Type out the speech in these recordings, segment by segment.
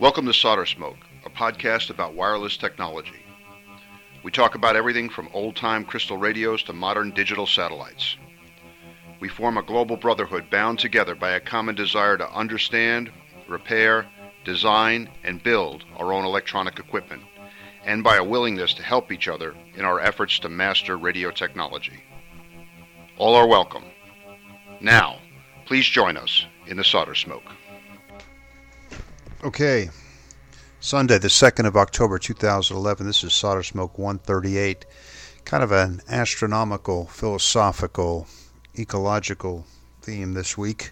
Welcome to Solder Smoke, a podcast about wireless technology. We talk about everything from old time crystal radios to modern digital satellites. We form a global brotherhood bound together by a common desire to understand, repair, design, and build our own electronic equipment, and by a willingness to help each other in our efforts to master radio technology. All are welcome. Now, please join us in the solder smoke. Okay, Sunday, the 2nd of October 2011. This is Solder Smoke 138. Kind of an astronomical, philosophical, ecological theme this week.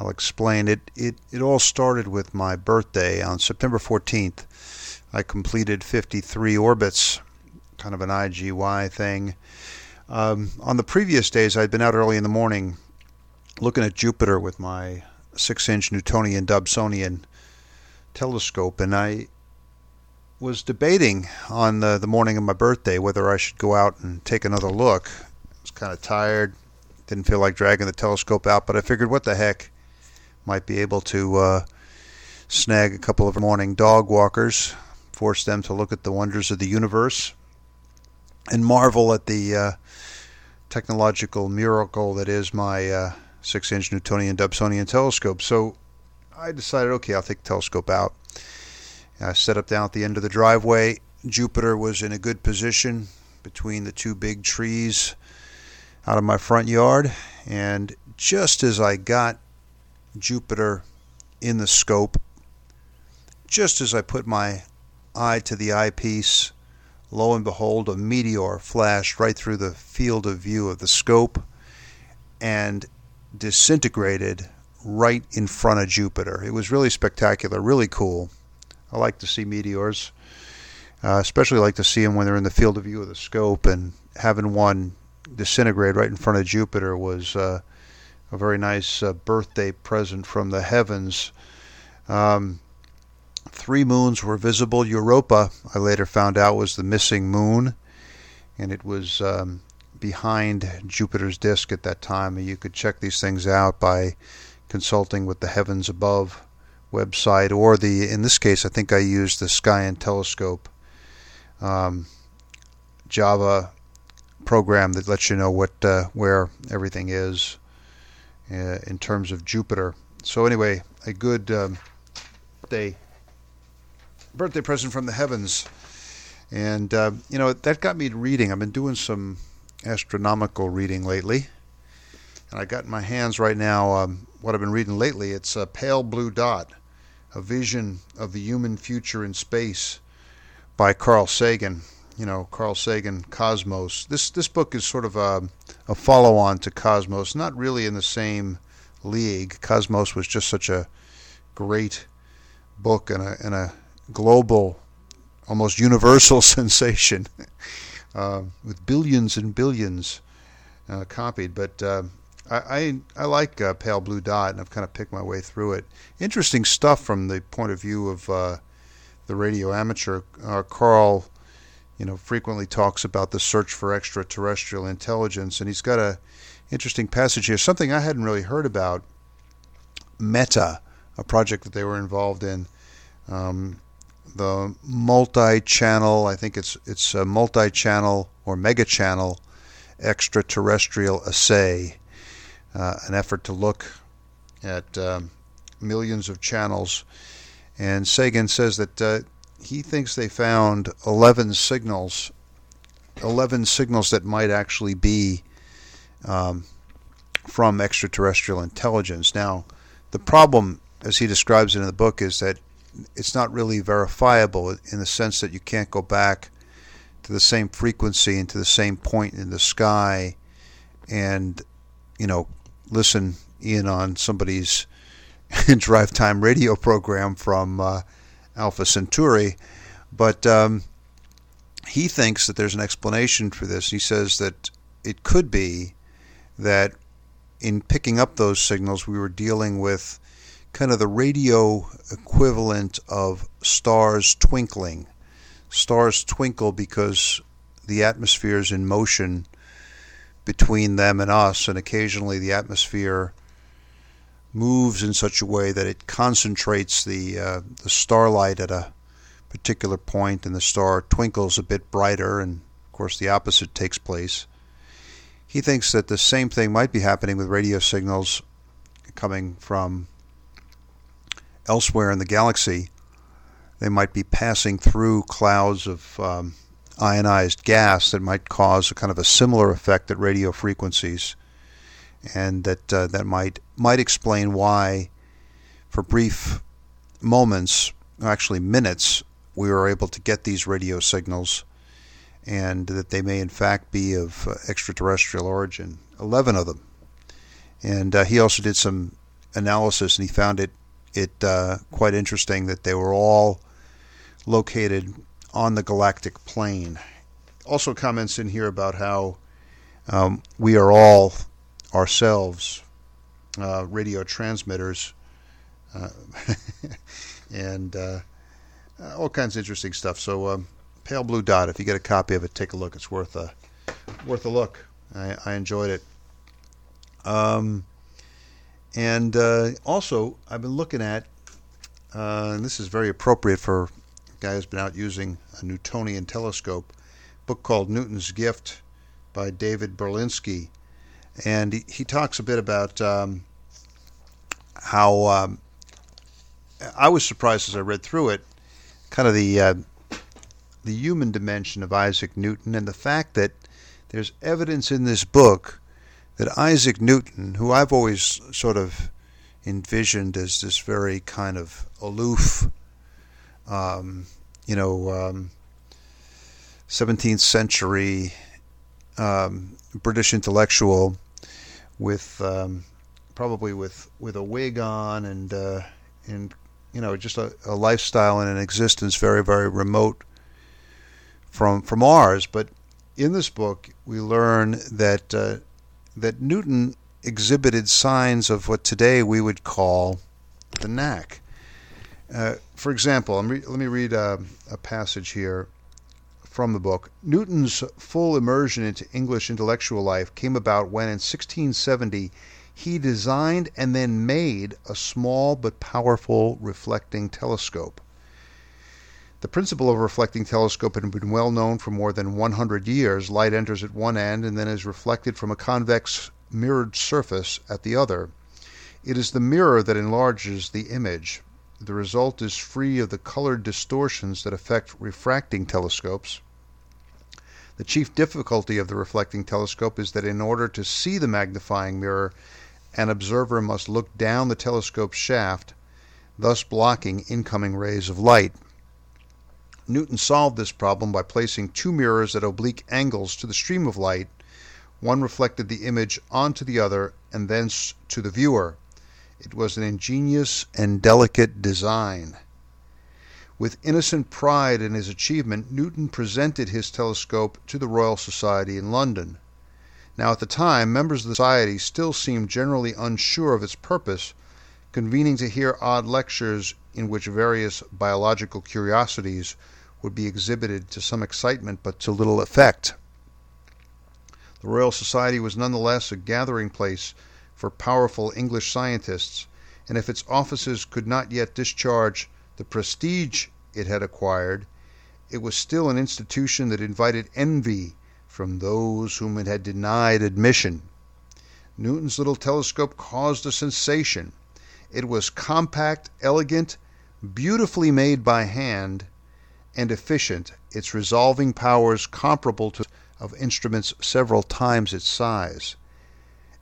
I'll explain it. It, it all started with my birthday on September 14th. I completed 53 orbits, kind of an IGY thing. Um, on the previous days, I'd been out early in the morning looking at Jupiter with my 6 inch Newtonian Dobsonian telescope, and I was debating on the, the morning of my birthday whether I should go out and take another look. I was kind of tired, didn't feel like dragging the telescope out, but I figured what the heck, might be able to uh, snag a couple of morning dog walkers, force them to look at the wonders of the universe, and marvel at the uh, technological miracle that is my uh, six inch Newtonian Dobsonian telescope. So I decided, okay, I'll take the telescope out. I set up down at the end of the driveway. Jupiter was in a good position between the two big trees out of my front yard. And just as I got Jupiter in the scope, just as I put my eye to the eyepiece, lo and behold, a meteor flashed right through the field of view of the scope and disintegrated right in front of Jupiter. It was really spectacular, really cool. I like to see meteors, uh, especially like to see them when they're in the field of view of the scope. And having one disintegrate right in front of Jupiter was uh, a very nice uh, birthday present from the heavens. Um, three moons were visible. Europa, I later found out, was the missing moon, and it was um, behind Jupiter's disk at that time. You could check these things out by consulting with the Heavens Above website, or the in this case, I think I used the Sky and Telescope um, Java program that lets you know what uh, where everything is uh, in terms of Jupiter. So anyway, a good um, day birthday present from the heavens, and uh, you know that got me reading. I've been doing some astronomical reading lately, and I got in my hands right now um, what I've been reading lately. It's a Pale Blue Dot, a vision of the human future in space by Carl Sagan. You know, Carl Sagan, Cosmos. This this book is sort of a, a follow-on to Cosmos, not really in the same league. Cosmos was just such a great book and a, and a global, almost universal sensation, uh, with billions and billions uh, copied. But uh, I, I, I like uh, Pale Blue Dot, and I've kind of picked my way through it. Interesting stuff from the point of view of uh, the radio amateur. Uh, Carl, you know, frequently talks about the search for extraterrestrial intelligence, and he's got a interesting passage here. Something I hadn't really heard about. Meta, a project that they were involved in. Um, the multi-channel, I think it's it's a multi-channel or mega-channel extraterrestrial assay an effort to look at um, millions of channels. And Sagan says that uh, he thinks they found 11 signals, 11 signals that might actually be um, from extraterrestrial intelligence. Now, the problem, as he describes it in the book, is that it's not really verifiable in the sense that you can't go back to the same frequency and to the same point in the sky and you know listen in on somebody's drive time radio program from uh, Alpha Centauri, but um, he thinks that there's an explanation for this. He says that it could be that in picking up those signals, we were dealing with kind of the radio equivalent of stars twinkling. Stars twinkle because the atmosphere is in motion between them and us, and occasionally the atmosphere moves in such a way that it concentrates the uh, the starlight at a particular point, and the star twinkles a bit brighter, and of course the opposite takes place. He thinks that the same thing might be happening with radio signals coming from elsewhere in the galaxy. They might be passing through clouds of um, ionized gas that might cause a kind of a similar effect at radio frequencies, and that uh, that might might explain why, for brief moments, actually minutes, we were able to get these radio signals, and that they may in fact be of uh, extraterrestrial origin. Eleven of them, and uh, he also did some analysis, and he found it it uh, quite interesting that they were all located on the galactic plane. Also, comments in here about how um, we are all ourselves uh, radio transmitters uh, and uh, all kinds of interesting stuff. So, um, Pale Blue Dot, if you get a copy of it, take a look. It's worth a worth a look. I, I enjoyed it. Um, and uh, also, I've been looking at, uh, and this is very appropriate for guy who's been out using a Newtonian telescope, book called Newton's Gift by David Berlinski. And he, he talks a bit about um, how um, I was surprised as I read through it, kind of the uh, the human dimension of Isaac Newton and the fact that there's evidence in this book that Isaac Newton, who I've always sort of envisioned as this very kind of aloof, um, you know, um, 17th century um, British intellectual with um, probably with with a wig on and uh, and you know just a, a lifestyle and an existence very very remote from from ours. But in this book, we learn that uh, that Newton exhibited signs of what today we would call the knack. Uh, for example, re- let me read a, a passage here from the book. Newton's full immersion into English intellectual life came about when, in 1670, he designed and then made a small but powerful reflecting telescope. The principle of a reflecting telescope had been well known for more than 100 years. Light enters at one end and then is reflected from a convex mirrored surface at the other. It is the mirror that enlarges the image. The result is free of the colored distortions that affect refracting telescopes. The chief difficulty of the reflecting telescope is that in order to see the magnifying mirror, an observer must look down the telescope shaft, thus blocking incoming rays of light. Newton solved this problem by placing two mirrors at oblique angles to the stream of light. One reflected the image onto the other and thence to the viewer. It was an ingenious and delicate design. With innocent pride in his achievement, Newton presented his telescope to the Royal Society in London. Now, at the time, members of the Society still seemed generally unsure of its purpose, convening to hear odd lectures in which various biological curiosities would be exhibited to some excitement but to little effect. The Royal Society was nonetheless a gathering place for powerful English scientists, and if its offices could not yet discharge the prestige it had acquired, it was still an institution that invited envy from those whom it had denied admission. Newton's little telescope caused a sensation. It was compact, elegant, beautifully made by hand, and efficient, its resolving powers comparable to of instruments several times its size.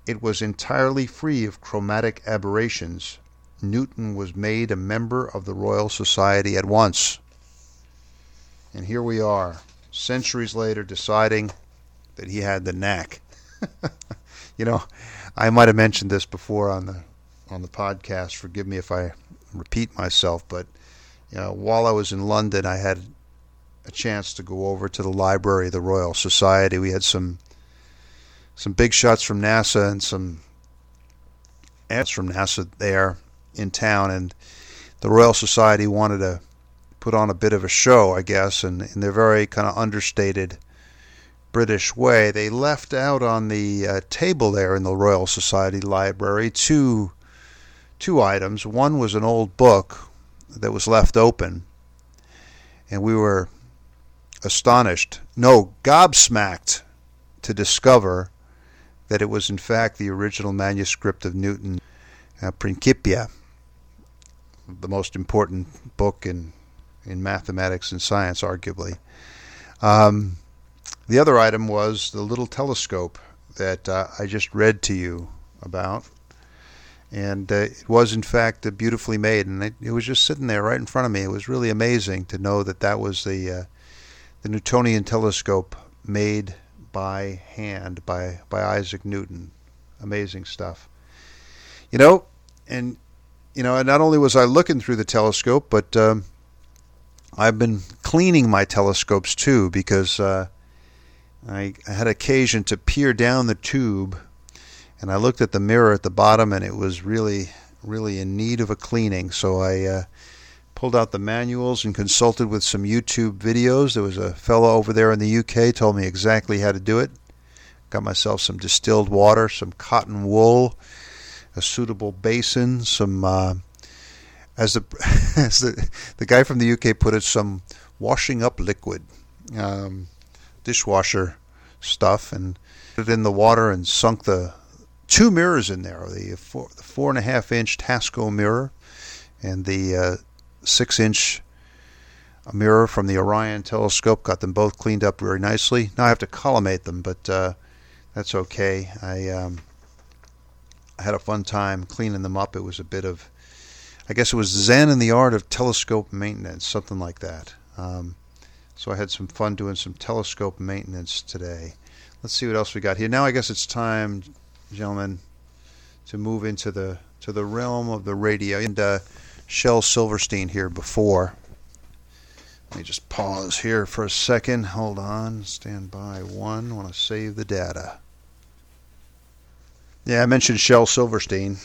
It was entirely free of chromatic aberrations. Newton was made a member of the Royal Society at once. And here we are, centuries later, deciding that he had the knack. you know, I might have mentioned this before on the on the podcast. Forgive me if I repeat myself, but you know, while I was in London, I had a chance to go over to the library of the Royal Society. We had some some big shots from NASA and some ads from NASA there in town, and the Royal Society wanted to put on a bit of a show, I guess, and in their very kind of understated British way, they left out on the uh, table there in the Royal Society library two two items. One was an old book that was left open, and we were astonished, no, gobsmacked, to discover that it was in fact the original manuscript of Newton uh, Principia, the most important book in in mathematics and science, arguably. Um, the other item was the little telescope that uh, I just read to you about. And uh, it was, in fact, uh, beautifully made. And it, it, was just sitting there right in front of me. It was really amazing to know that that was the, uh, the Newtonian telescope made by hand by, by Isaac Newton. Amazing stuff. You know, and, you know, not only was I looking through the telescope, but um, I've been cleaning my telescopes too because uh, I, I had occasion to peer down the tube and I looked at the mirror at the bottom and it was really, really in need of a cleaning. So I uh, pulled out the manuals and consulted with some YouTube videos. There was a fellow over there in the UK told me exactly how to do it. Got myself some distilled water, some cotton wool, a suitable basin, some uh, as the as the the guy from the UK put it, some washing up liquid, um, dishwasher stuff, and put it in the water and sunk the two mirrors in there: the four, the four and a half inch Tasco mirror and the uh, six inch mirror from the Orion telescope. Got them both cleaned up very nicely. Now I have to collimate them, but uh, that's okay. I um, I had a fun time cleaning them up. It was a bit of I guess it was Zen in the Art of Telescope Maintenance, something like that. Um, so I had some fun doing some telescope maintenance today. Let's see what else we got here. Now I guess it's time, gentlemen, to move into the to the realm of the radio. And uh, Shel Silverstein here before. Let me just pause here for a second. Hold on. Stand by. One. Want to save the data. Yeah, I mentioned Shel Silverstein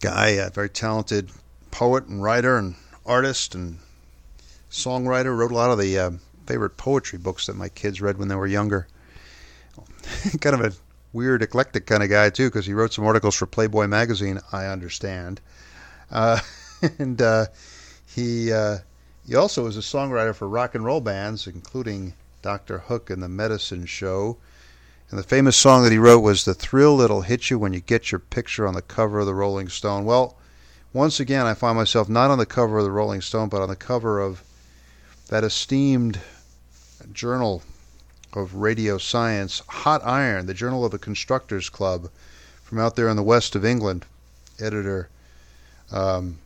guy, a very talented poet and writer and artist and songwriter. Wrote a lot of the uh, favorite poetry books that my kids read when they were younger. kind of a weird, eclectic kind of guy too, because he wrote some articles for Playboy magazine. I understand, uh, and uh, he uh, he also was a songwriter for rock and roll bands, including Doctor Hook and the Medicine Show. And the famous song that he wrote was The Thrill That'll Hit You When You Get Your Picture on the Cover of the Rolling Stone. Well, once again, I find myself not on the cover of the Rolling Stone, but on the cover of that esteemed journal of radio science, Hot Iron, the Journal of the Constructors Club, from out there in the west of England, editor um,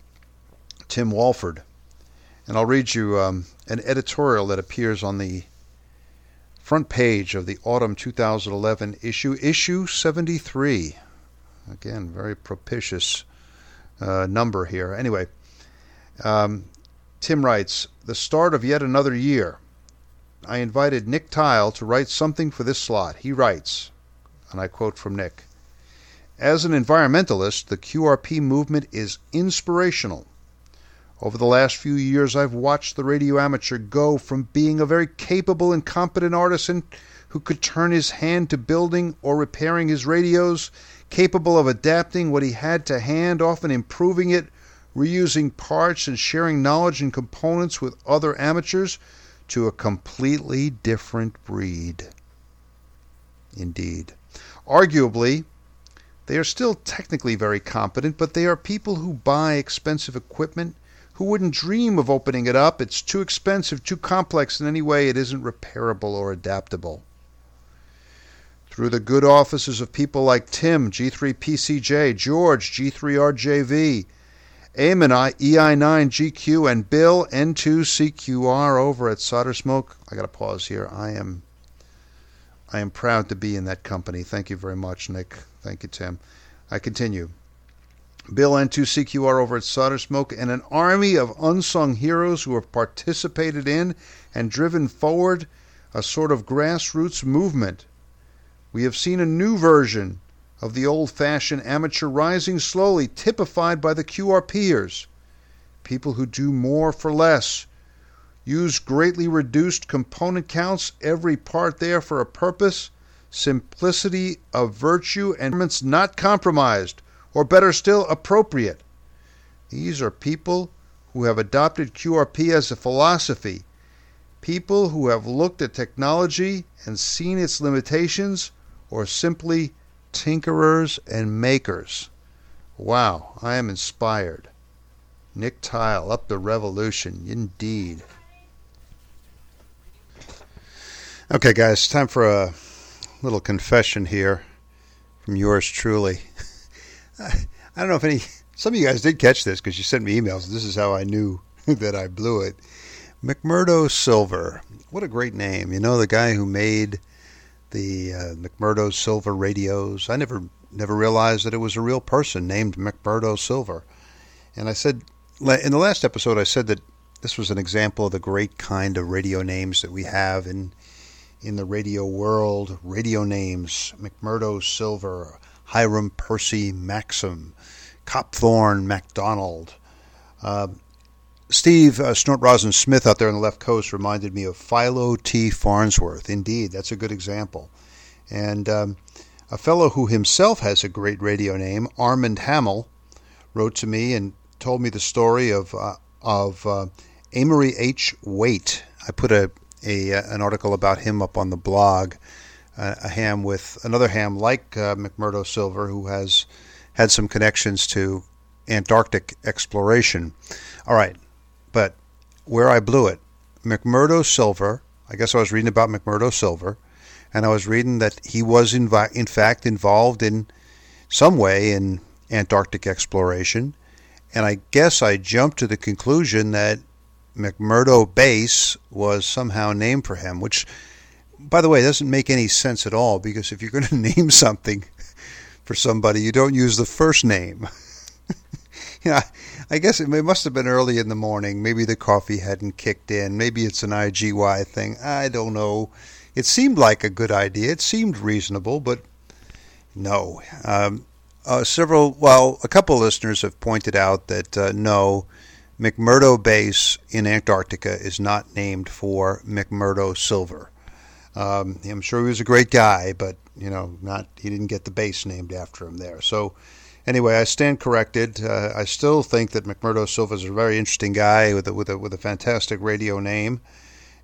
Tim Walford. And I'll read you um, an editorial that appears on the front page of the autumn 2011 issue, issue 73. Again, very propitious uh, number here. Anyway, um, Tim writes The start of yet another year. I invited Nick Tile to write something for this slot. He writes, and I quote from Nick As an environmentalist, the QRP movement is inspirational. Over the last few years, I've watched the radio amateur go from being a very capable and competent artisan who could turn his hand to building or repairing his radios, capable of adapting what he had to hand, often improving it, reusing parts, and sharing knowledge and components with other amateurs, to a completely different breed. Indeed. Arguably, they are still technically very competent, but they are people who buy expensive equipment who wouldn't dream of opening it up? It's too expensive, too complex in any way it isn't repairable or adaptable. Through the good offices of people like Tim, G3PCJ, George, G3RJV, Eamon, EI9GQ, and Bill, N2CQR over at Solder Smoke. I got to pause here. I am I am proud to be in that company. Thank you very much, Nick. Thank you, Tim. I continue. Bill N2CQR over at Solder Smoke, and an army of unsung heroes who have participated in and driven forward a sort of grassroots movement. We have seen a new version of the old fashioned amateur rising slowly, typified by the QRPers. People who do more for less, use greatly reduced component counts, every part there for a purpose, simplicity of virtue, and not compromised or better still, appropriate. These are people who have adopted QRP as a philosophy, people who have looked at technology and seen its limitations, or simply tinkerers and makers. Wow, I am inspired. Nick Tile, up the revolution, indeed. Okay, guys, time for a little confession here from yours truly. I don't know if any, some of you guys did catch this because you sent me emails. This is how I knew that I blew it. McMurdo Silver. What a great name. You know, the guy who made the uh, McMurdo Silver radios. I never never realized that it was a real person named McMurdo Silver. And I said, in the last episode, I said that this was an example of the great kind of radio names that we have in in the radio world. Radio names: McMurdo Silver, Hiram Percy Maxim, Copthorne MacDonald. Uh, Steve uh, Snort Rosin Smith out there on the left coast reminded me of Philo T. Farnsworth. Indeed, that's a good example. And um, a fellow who himself has a great radio name, Armand Hamel, wrote to me and told me the story of uh, of uh, Amory H. Waite. I put a, a uh, an article about him up on the blog. Uh, a ham with another ham like uh, McMurdo Silver, who has had some connections to Antarctic exploration. All right, but where I blew it, McMurdo Silver. I guess I was reading about McMurdo Silver, and I was reading that he was in, in fact involved in some way in Antarctic exploration, and I guess I jumped to the conclusion that McMurdo Base was somehow named for him, which, by the way, doesn't make any sense at all because if you're going to name something for somebody, you don't use the first name. Yeah, I guess it, must have been early in the morning. Maybe the coffee hadn't kicked in. Maybe it's an IGY thing. I don't know. It seemed like a good idea. It seemed reasonable, but no. Um, uh, several, well, a couple listeners have pointed out that uh, no, McMurdo Base in Antarctica is not named for McMurdo Silver. Um, I'm sure he was a great guy, but you know, not he didn't get the base named after him there. So anyway, I stand corrected. Uh, I still think that McMurdo Silver is a very interesting guy with a, with a, with a fantastic radio name,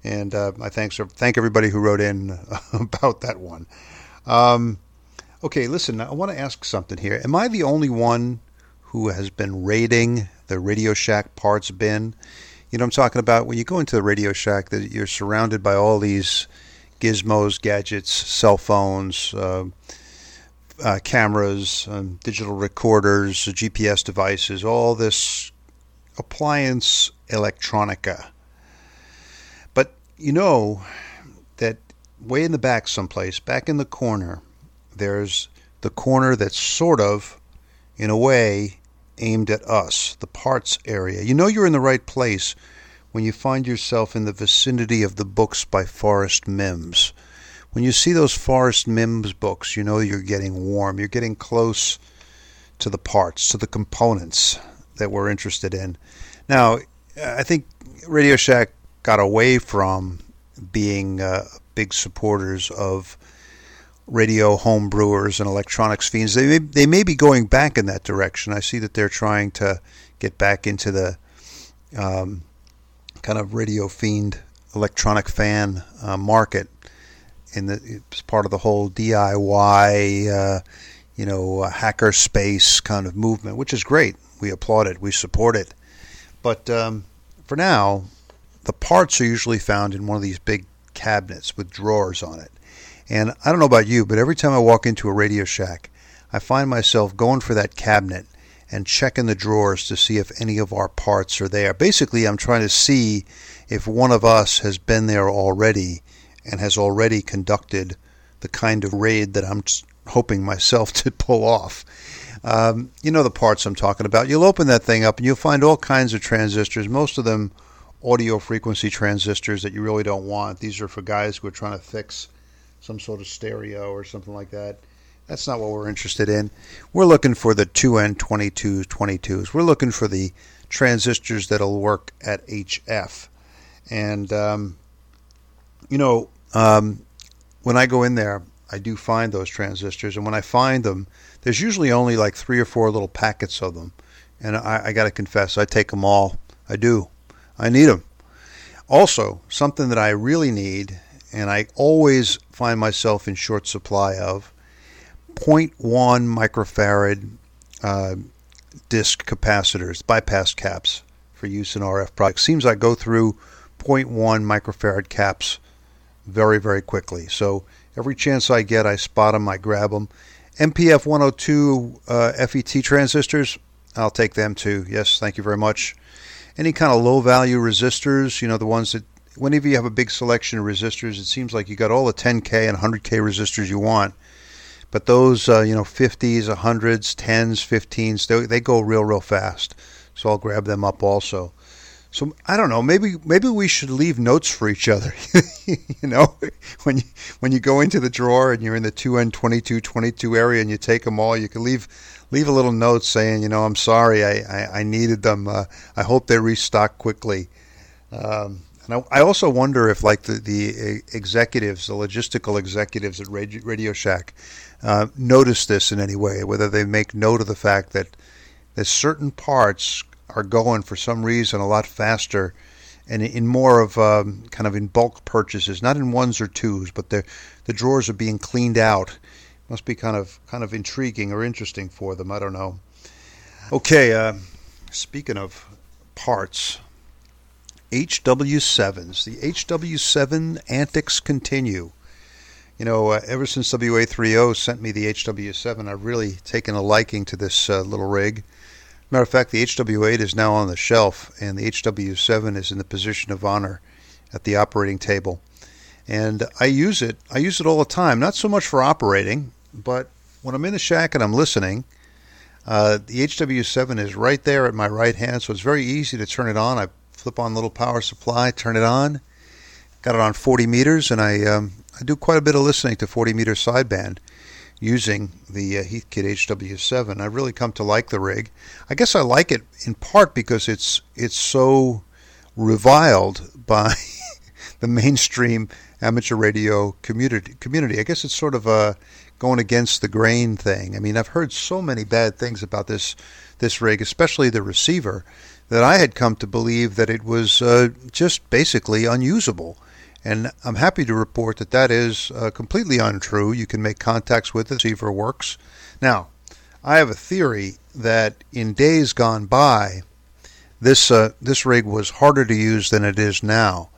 and uh, I thank thank everybody who wrote in about that one. Um, okay, listen, I want to ask something here. Am I the only one who has been raiding the Radio Shack parts bin? You know, I'm talking about when you go into the Radio Shack, that you're surrounded by all these gizmos, gadgets, cell phones. Uh, uh, cameras, um, digital recorders, GPS devices, all this appliance electronica. But you know that way in the back, someplace, back in the corner, there's the corner that's sort of, in a way, aimed at us, the parts area. You know you're in the right place when you find yourself in the vicinity of the books by Forrest Mims when you see those Forrest Mims books, you know you're getting warm. You're getting close to the parts, to the components that we're interested in. Now, I think Radio Shack got away from being uh, big supporters of radio home brewers and electronics fiends. They may, they may be going back in that direction. I see that they're trying to get back into the um, kind of radio fiend electronic fan uh, market in the it's part of the whole DIY, uh, you know, hacker space kind of movement, which is great. We applaud it. We support it. But um, for now, the parts are usually found in one of these big cabinets with drawers on it. And I don't know about you, but every time I walk into a Radio Shack, I find myself going for that cabinet and checking the drawers to see if any of our parts are there. Basically, I'm trying to see if one of us has been there already and has already conducted the kind of raid that I'm hoping myself to pull off. Um, you know the parts I'm talking about. You'll open that thing up and you'll find all kinds of transistors, most of them audio frequency transistors that you really don't want. These are for guys who are trying to fix some sort of stereo or something like that. That's not what we're interested in. We're looking for the 2N22s, 22s. We're looking for the transistors that'll work at HF. And, um, you know, um, when I go in there, I do find those transistors, and when I find them, there's usually only like three or four little packets of them, and I, I got to confess, I take them all. I do. I need them. Also, something that I really need, and I always find myself in short supply of, 0.1 microfarad uh, disc capacitors, bypass caps for use in RF products. Seems I go through 0.1 microfarad caps very, very quickly. So every chance I get, I spot them, I grab them. MPF 102 uh, FET transistors, I'll take them too. Yes, thank you very much. Any kind of low value resistors, you know, the ones that whenever you have a big selection of resistors, it seems like you got all the 10K and 100K resistors you want. But those, uh, you know, 50s, 100s, 10s, 15s, they, they go real, real fast. So I'll grab them up also. So I don't know. Maybe maybe we should leave notes for each other. you know, when you when you go into the drawer and you're in the two N twenty two twenty two area and you take them all, you can leave leave a little note saying, you know, I'm sorry, I I, I needed them. Uh, I hope they restock quickly. Um, and I, I, also wonder if, like the the executives, the logistical executives at Radio Shack, uh, notice this in any way, whether they make note of the fact that that certain parts are going for some reason a lot faster and in more of um, kind of in bulk purchases, not in ones or twos, but the the drawers are being cleaned out. Must be kind of kind of intriguing or interesting for them. I don't know. Okay, uh, speaking of parts, HW7s. The HW7 antics continue. You know, uh, ever since WA30 sent me the HW7, I've really taken a liking to this uh, little rig. Matter of fact, the HW8 is now on the shelf, and the HW7 is in the position of honor at the operating table. And I use it. I use it all the time. Not so much for operating, but when I'm in the shack and I'm listening, uh, the HW7 is right there at my right hand, so it's very easy to turn it on. I flip on little power supply, turn it on. Got it on 40 meters, and I um, I do quite a bit of listening to 40 meter sideband using the uh, Heathkit HW7. I've really come to like the rig. I guess I like it in part because it's it's so reviled by the mainstream amateur radio community. Community. I guess it's sort of a going against the grain thing. I mean, I've heard so many bad things about this this rig, especially the receiver, that I had come to believe that it was uh, just basically unusable. And I'm happy to report that that is uh, completely untrue. You can make contacts with it, receiver works. Now, I have a theory that in days gone by, this uh, this rig was harder to use than it is now.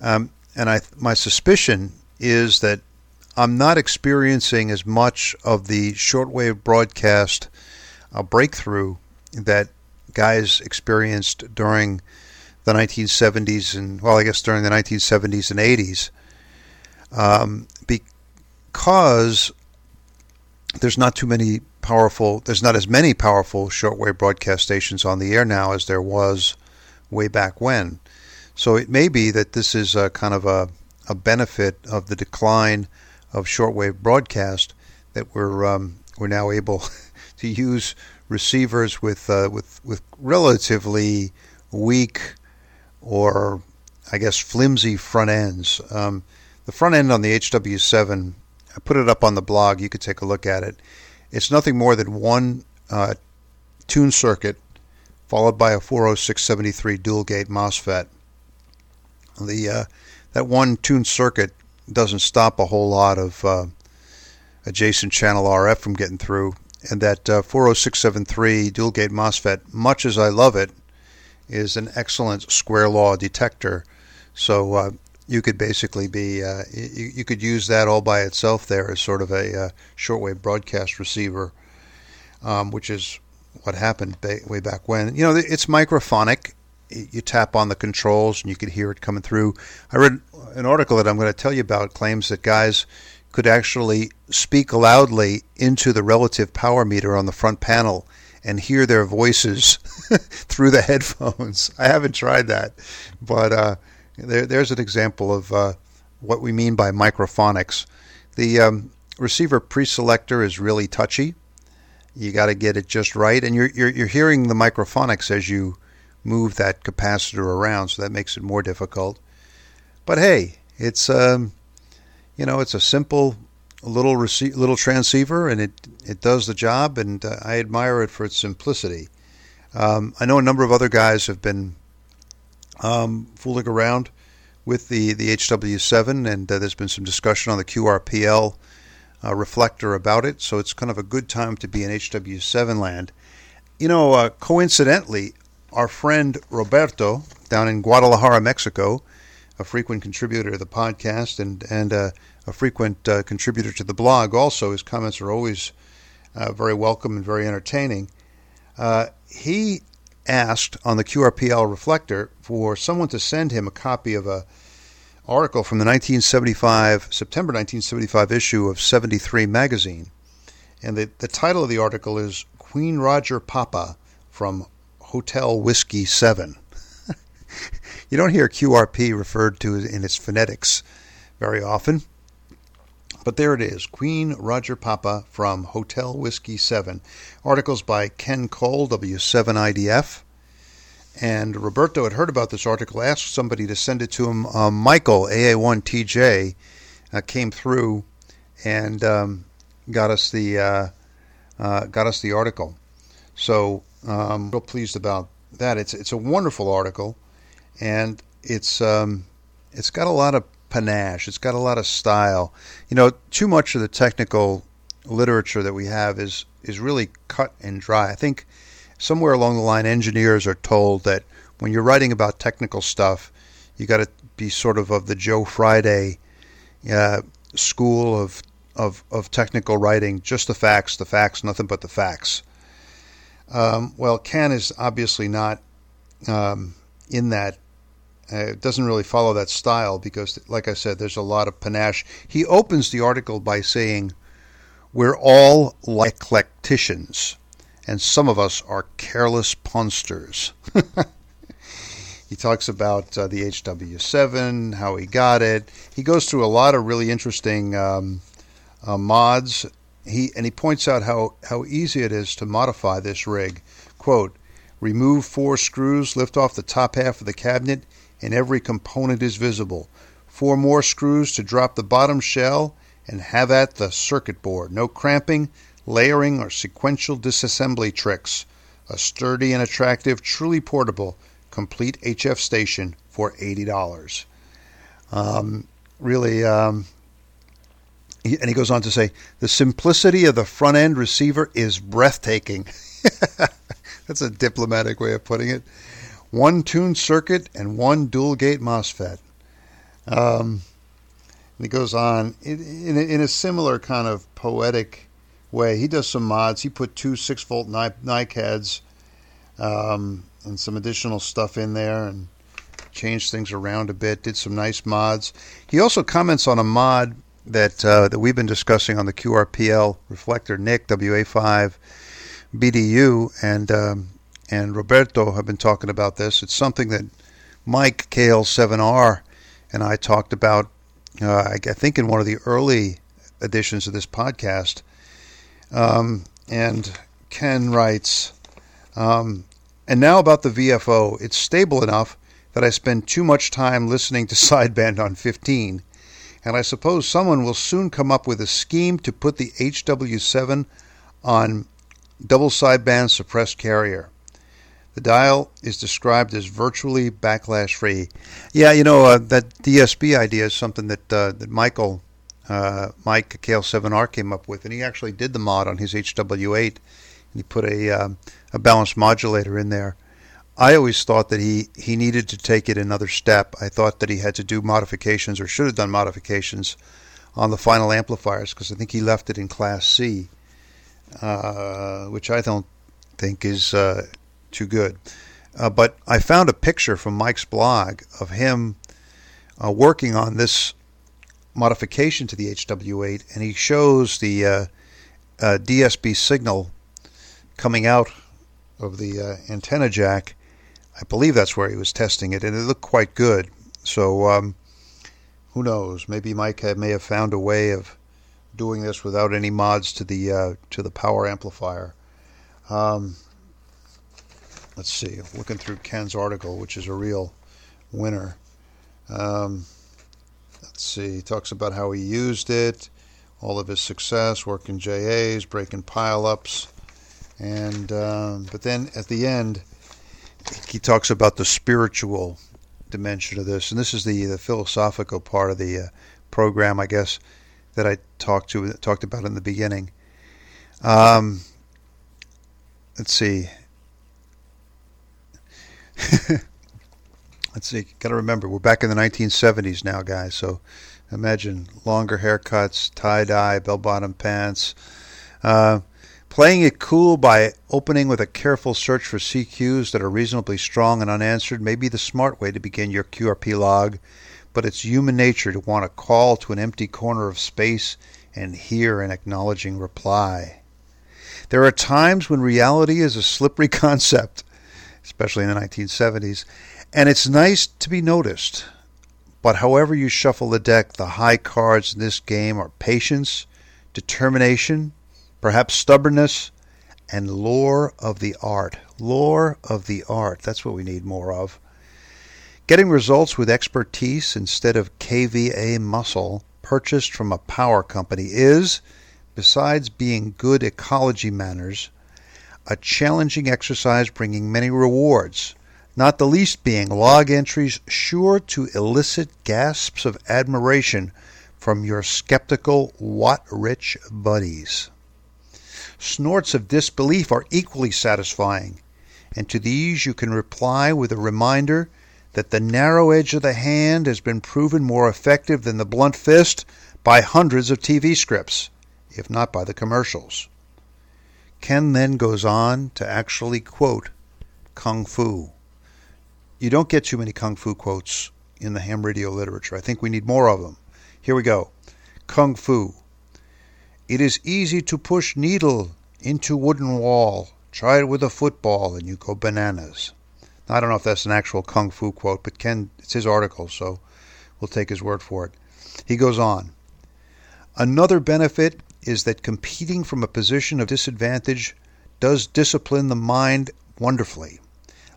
Um, and I, my suspicion is that I'm not experiencing as much of the shortwave broadcast uh, breakthrough that guys experienced during the 1970s and well, I guess during the 1970s and 80s, um, because there's not too many powerful, there's not as many powerful shortwave broadcast stations on the air now as there was way back when. So it may be that this is a kind of a, a benefit of the decline of shortwave broadcast that we're um, we're now able to use receivers with uh, with with relatively weak or I guess flimsy front ends. Um, the front end on the HW7, I put it up on the blog. You could take a look at it. It's nothing more than one uh, tune circuit followed by a 40673 dual gate MOSFET. The uh, that one tune circuit doesn't stop a whole lot of uh, adjacent channel RF from getting through, and that uh, 40673 dual gate MOSFET, much as I love it, is an excellent square law detector. So uh, you could basically be uh, you, you, could use that all by itself there as sort of a uh, shortwave broadcast receiver, um, which is what happened way back when. You know, it's microphonic. You tap on the controls and you could hear it coming through. I read an article that I'm going to tell you about claims that guys could actually speak loudly into the relative power meter on the front panel and hear their voices through the headphones. I haven't tried that, but uh, there, there's an example of uh, what we mean by microphonics. The um, receiver pre-selector is really touchy. You got to get it just right, and you're, you're you're hearing the microphonics as you move that capacitor around, so that makes it more difficult. But hey, it's um, you know, it's a simple little rece- little transceiver, and it it does the job, and uh, I admire it for its simplicity. Um, I know a number of other guys have been um, fooling around with the the HW7, and uh, there's been some discussion on the QRPL uh, reflector about it. So it's kind of a good time to be in HW7 land. You know, uh, coincidentally, our friend Roberto down in Guadalajara, Mexico, a frequent contributor to the podcast and and uh, a frequent uh, contributor to the blog. Also, his comments are always uh, very welcome and very entertaining. Uh, he asked on the QRPL reflector for someone to send him a copy of a article from the 1975 September 1975 issue of 73 magazine, and the the title of the article is Queen Roger Papa from Hotel Whiskey Seven. You don't hear QRP referred to in its phonetics very often. But there it is Queen Roger Papa from Hotel Whiskey 7. Articles by Ken Cole, W7IDF. And Roberto had heard about this article, asked somebody to send it to him. Um, Michael, AA1TJ, uh, came through and um, got us the uh, uh, got us the article. So um, real pleased about that. It's it's a wonderful article, and it's um, it's got a lot of panache. It's got a lot of style. You know, too much of the technical literature that we have is is really cut and dry. I think somewhere along the line, engineers are told that when you're writing about technical stuff, you got to be sort of of the Joe Friday uh, school of, of of technical writing. Just the facts, the facts, nothing but the facts. Um, well, Ken is obviously not um, in that uh, it doesn't really follow that style because, like I said, there's a lot of panache. He opens the article by saying, We're all like eclecticians, and some of us are careless punsters. he talks about uh, the HW7, how he got it. He goes through a lot of really interesting um, uh, mods. He and he points out how, how easy it is to modify this rig. Quote, remove four screws, lift off the top half of the cabinet, and every component is visible. Four more screws to drop the bottom shell and have at the circuit board. No cramping, layering, or sequential disassembly tricks. A sturdy and attractive, truly portable, complete HF station for $80. Um, really, um, and he goes on to say, the simplicity of the front end receiver is breathtaking. That's a diplomatic way of putting it one tuned circuit and one dual gate MOSFET. Um, and he goes on in, in, a, in, a, similar kind of poetic way. He does some mods. He put two 6 volt NICADs um, and some additional stuff in there and changed things around a bit, did some nice mods. He also comments on a mod that uh, that we've been discussing on the QRPL reflector Nick WA5 BDU, and um, and Roberto have been talking about this. It's something that Mike KL7R and I talked about, uh, I think, in one of the early editions of this podcast. Um, and Ken writes, um, and now about the VFO. It's stable enough that I spend too much time listening to sideband on 15, and I suppose someone will soon come up with a scheme to put the HW7 on double sideband suppressed carrier. The dial is described as virtually backlash free. Yeah, you know uh, that DSB idea is something that uh, that Michael uh, Mike KL7R came up with, and he actually did the mod on his HW8. And he put a um, a balanced modulator in there. I always thought that he, he needed to take it another step. I thought that he had to do modifications or should have done modifications on the final amplifiers because I think he left it in Class C, uh, which I don't think is uh, too good. Uh, but I found a picture from Mike's blog of him uh, working on this modification to the HW8, and he shows the uh, uh DSB signal coming out of the uh, antenna jack. I believe that's where he was testing it, and it looked quite good. So um, who knows? Maybe Mike may have found a way of doing this without any mods to the uh, to the power amplifier. Um, let's see, looking through Ken's article, which is a real winner. Um, let's see, he talks about how he used it, all of his success, working JAs, breaking pile-ups, and um, but then at the end, he talks about the spiritual dimension of this, and this is the the philosophical part of the uh, program, I guess, that I talked to talked about in the beginning. Um, let's see. let's see. Got to remember, we're back in the 1970s now, guys. So imagine longer haircuts, tie dye, bell bottom pants. Uh, playing it cool by opening with a careful search for CQs that are reasonably strong and unanswered may be the smart way to begin your QRP log, but it's human nature to want to call to an empty corner of space and hear an acknowledging reply. There are times when reality is a slippery concept, especially in the 1970s, and it's nice to be noticed. But however you shuffle the deck, the high cards in this game are patience, determination, perhaps stubbornness, and lore of the art. Lore of the art. That's what we need more of. Getting results with expertise instead of KVA muscle purchased from a power company is, besides being good ecology manners, a challenging exercise bringing many rewards not the least being log entries sure to elicit gasps of admiration from your skeptical watt rich buddies. Snorts of disbelief are equally satisfying, and to these you can reply with a reminder that the narrow edge of the hand has been proven more effective than the blunt fist by hundreds of TV scripts, if not by the commercials. Ken then goes on to actually quote Kung Fu you don't get too many kung fu quotes in the ham radio literature. I think we need more of them. Here we go. Kung fu. It is easy to push needle into wooden wall. Try it with a football and you go bananas. I don't know if that's an actual kung fu quote, but Ken, it's his article, so we'll take his word for it. He goes on. Another benefit is that competing from a position of disadvantage does discipline the mind wonderfully.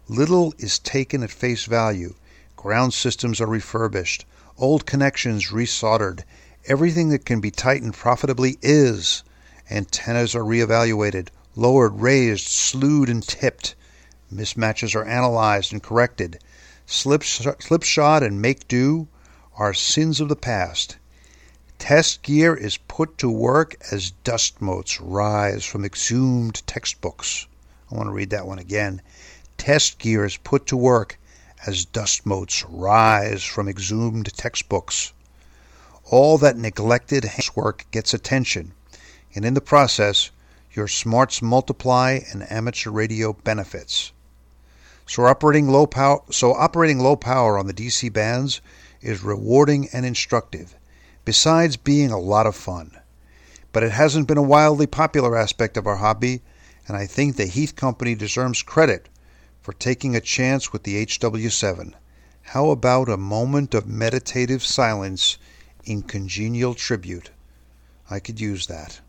Little is taken at face value. Ground systems are refurbished, old connections resoldered. Everything that can be tightened profitably is. Antennas are reevaluated, lowered, raised, slewed, and tipped. Mismatches are analyzed and corrected. Slip, slipshod and make do are sins of the past. Test gear is put to work as dust motes rise from exhumed textbooks. I want to read that one again test gear is put to work as dust motes rise from exhumed textbooks. All that neglected work gets attention, and in the process, your smarts multiply and amateur radio benefits. So operating low power, so operating low power on the DC bands is rewarding and instructive, besides being a lot of fun. But it hasn't been a wildly popular aspect of our hobby, and I think the Heath Company deserves credit for taking a chance with the HW7. How about a moment of meditative silence in congenial tribute? I could use that.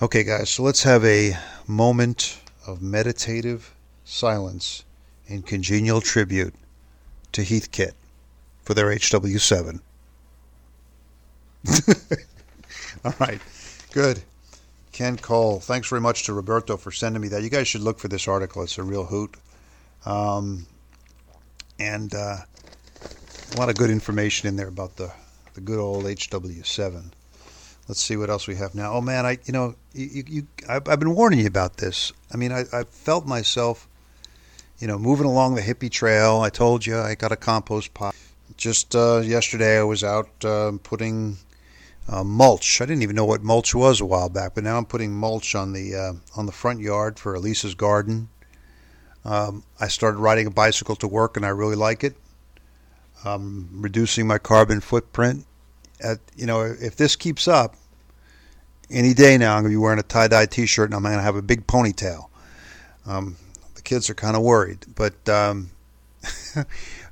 Okay, guys, so let's have a moment of meditative silence in congenial tribute to Heathkit for their HW7. All right, good. Ken Cole. Thanks very much to Roberto for sending me that. You guys should look for this article. It's a real hoot. Um, and uh, a lot of good information in there about the, the good old HW7. Let's see what else we have now. Oh man, I you know you, you I've, I've been warning you about this. I mean, I, I felt myself, you know, moving along the hippie trail. I told you I got a compost pile. Just uh, yesterday, I was out uh, putting uh, mulch. I didn't even know what mulch was a while back, but now I'm putting mulch on the uh, on the front yard for Elisa's garden. Um, I started riding a bicycle to work, and I really like it. Um, reducing my carbon footprint. At, you know, if this keeps up, any day now I'm going to be wearing a tie dye T-shirt, and I'm going to have a big ponytail. Um, the kids are kind of worried, but um,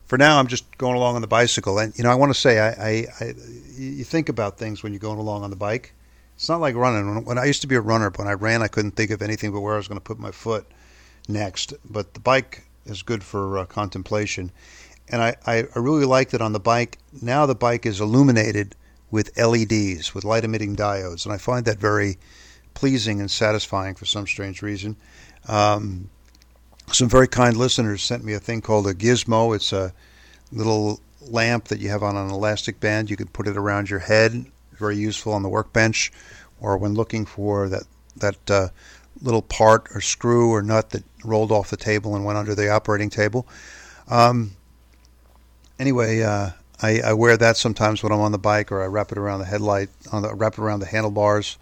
for now, I'm just going along on the bicycle. And you know, I want to say, I, I, I, you think about things when you're going along on the bike. It's not like running. When I used to be a runner, when I ran, I couldn't think of anything but where I was going to put my foot next. But the bike is good for uh, contemplation, and I, I, I really like that on the bike. Now the bike is illuminated with LEDs, with light emitting diodes, and I find that very pleasing and satisfying for some strange reason. Um, some very kind listeners sent me a thing called a gizmo. It's a little lamp that you have on an elastic band. You can put it around your head. Very useful on the workbench, or when looking for that that uh, little part or screw or nut that rolled off the table and went under the operating table. Um, anyway, uh, I, I, wear that sometimes when I'm on the bike, or I wrap it around the headlight, on the wrap it around the handlebars.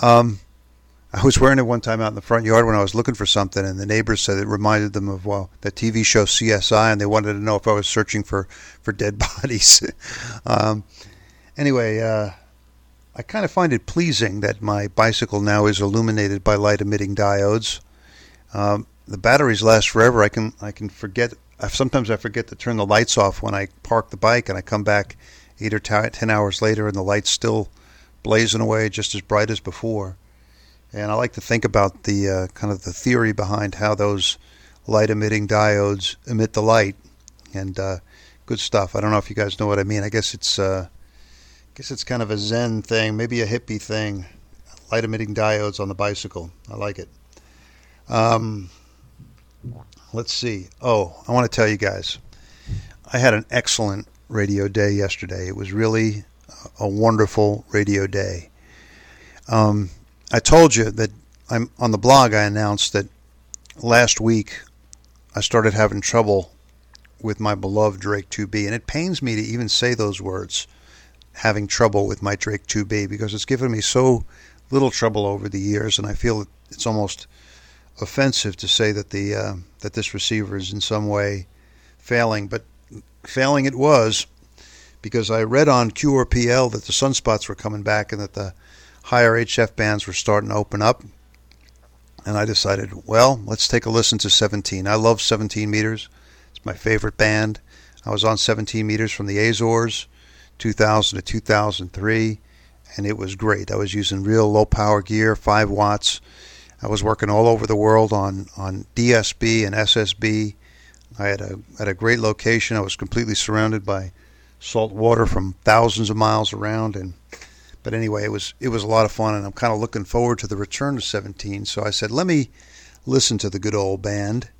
Um, I was wearing it one time out in the front yard when I was looking for something, and the neighbors said it reminded them of well that TV show CSI, and they wanted to know if I was searching for for dead bodies. um, anyway, uh, I kind of find it pleasing that my bicycle now is illuminated by light emitting diodes. Um, the batteries last forever. I can I can forget. Sometimes I forget to turn the lights off when I park the bike, and I come back eight or ten hours later, and the light's still blazing away just as bright as before. And I like to think about the uh, kind of the theory behind how those light emitting diodes emit the light, and uh, good stuff. I don't know if you guys know what I mean. I guess it's uh, I guess it's kind of a Zen thing, maybe a hippie thing. Light emitting diodes on the bicycle. I like it. Um, let's see. Oh, I want to tell you guys, I had an excellent radio day yesterday. It was really a wonderful radio day. Um, I told you that I'm on the blog. I announced that last week I started having trouble with my beloved Drake 2B, and it pains me to even say those words, having trouble with my Drake 2B, because it's given me so little trouble over the years, and I feel it's almost offensive to say that the uh, that this receiver is in some way failing, but failing it was because I read on QRPL that the sunspots were coming back and that the higher HF bands were starting to open up. And I decided, well, let's take a listen to 17. I love 17 meters. It's my favorite band. I was on 17 meters from the Azores, 2000 to 2003, and it was great. I was using real low power gear, 5 watts. I was working all over the world on, on DSB and SSB. I had a, at a great location. I was completely surrounded by salt water from thousands of miles around and but anyway, it was it was a lot of fun, and I'm kind of looking forward to the return of 17. So I said, let me listen to the good old band.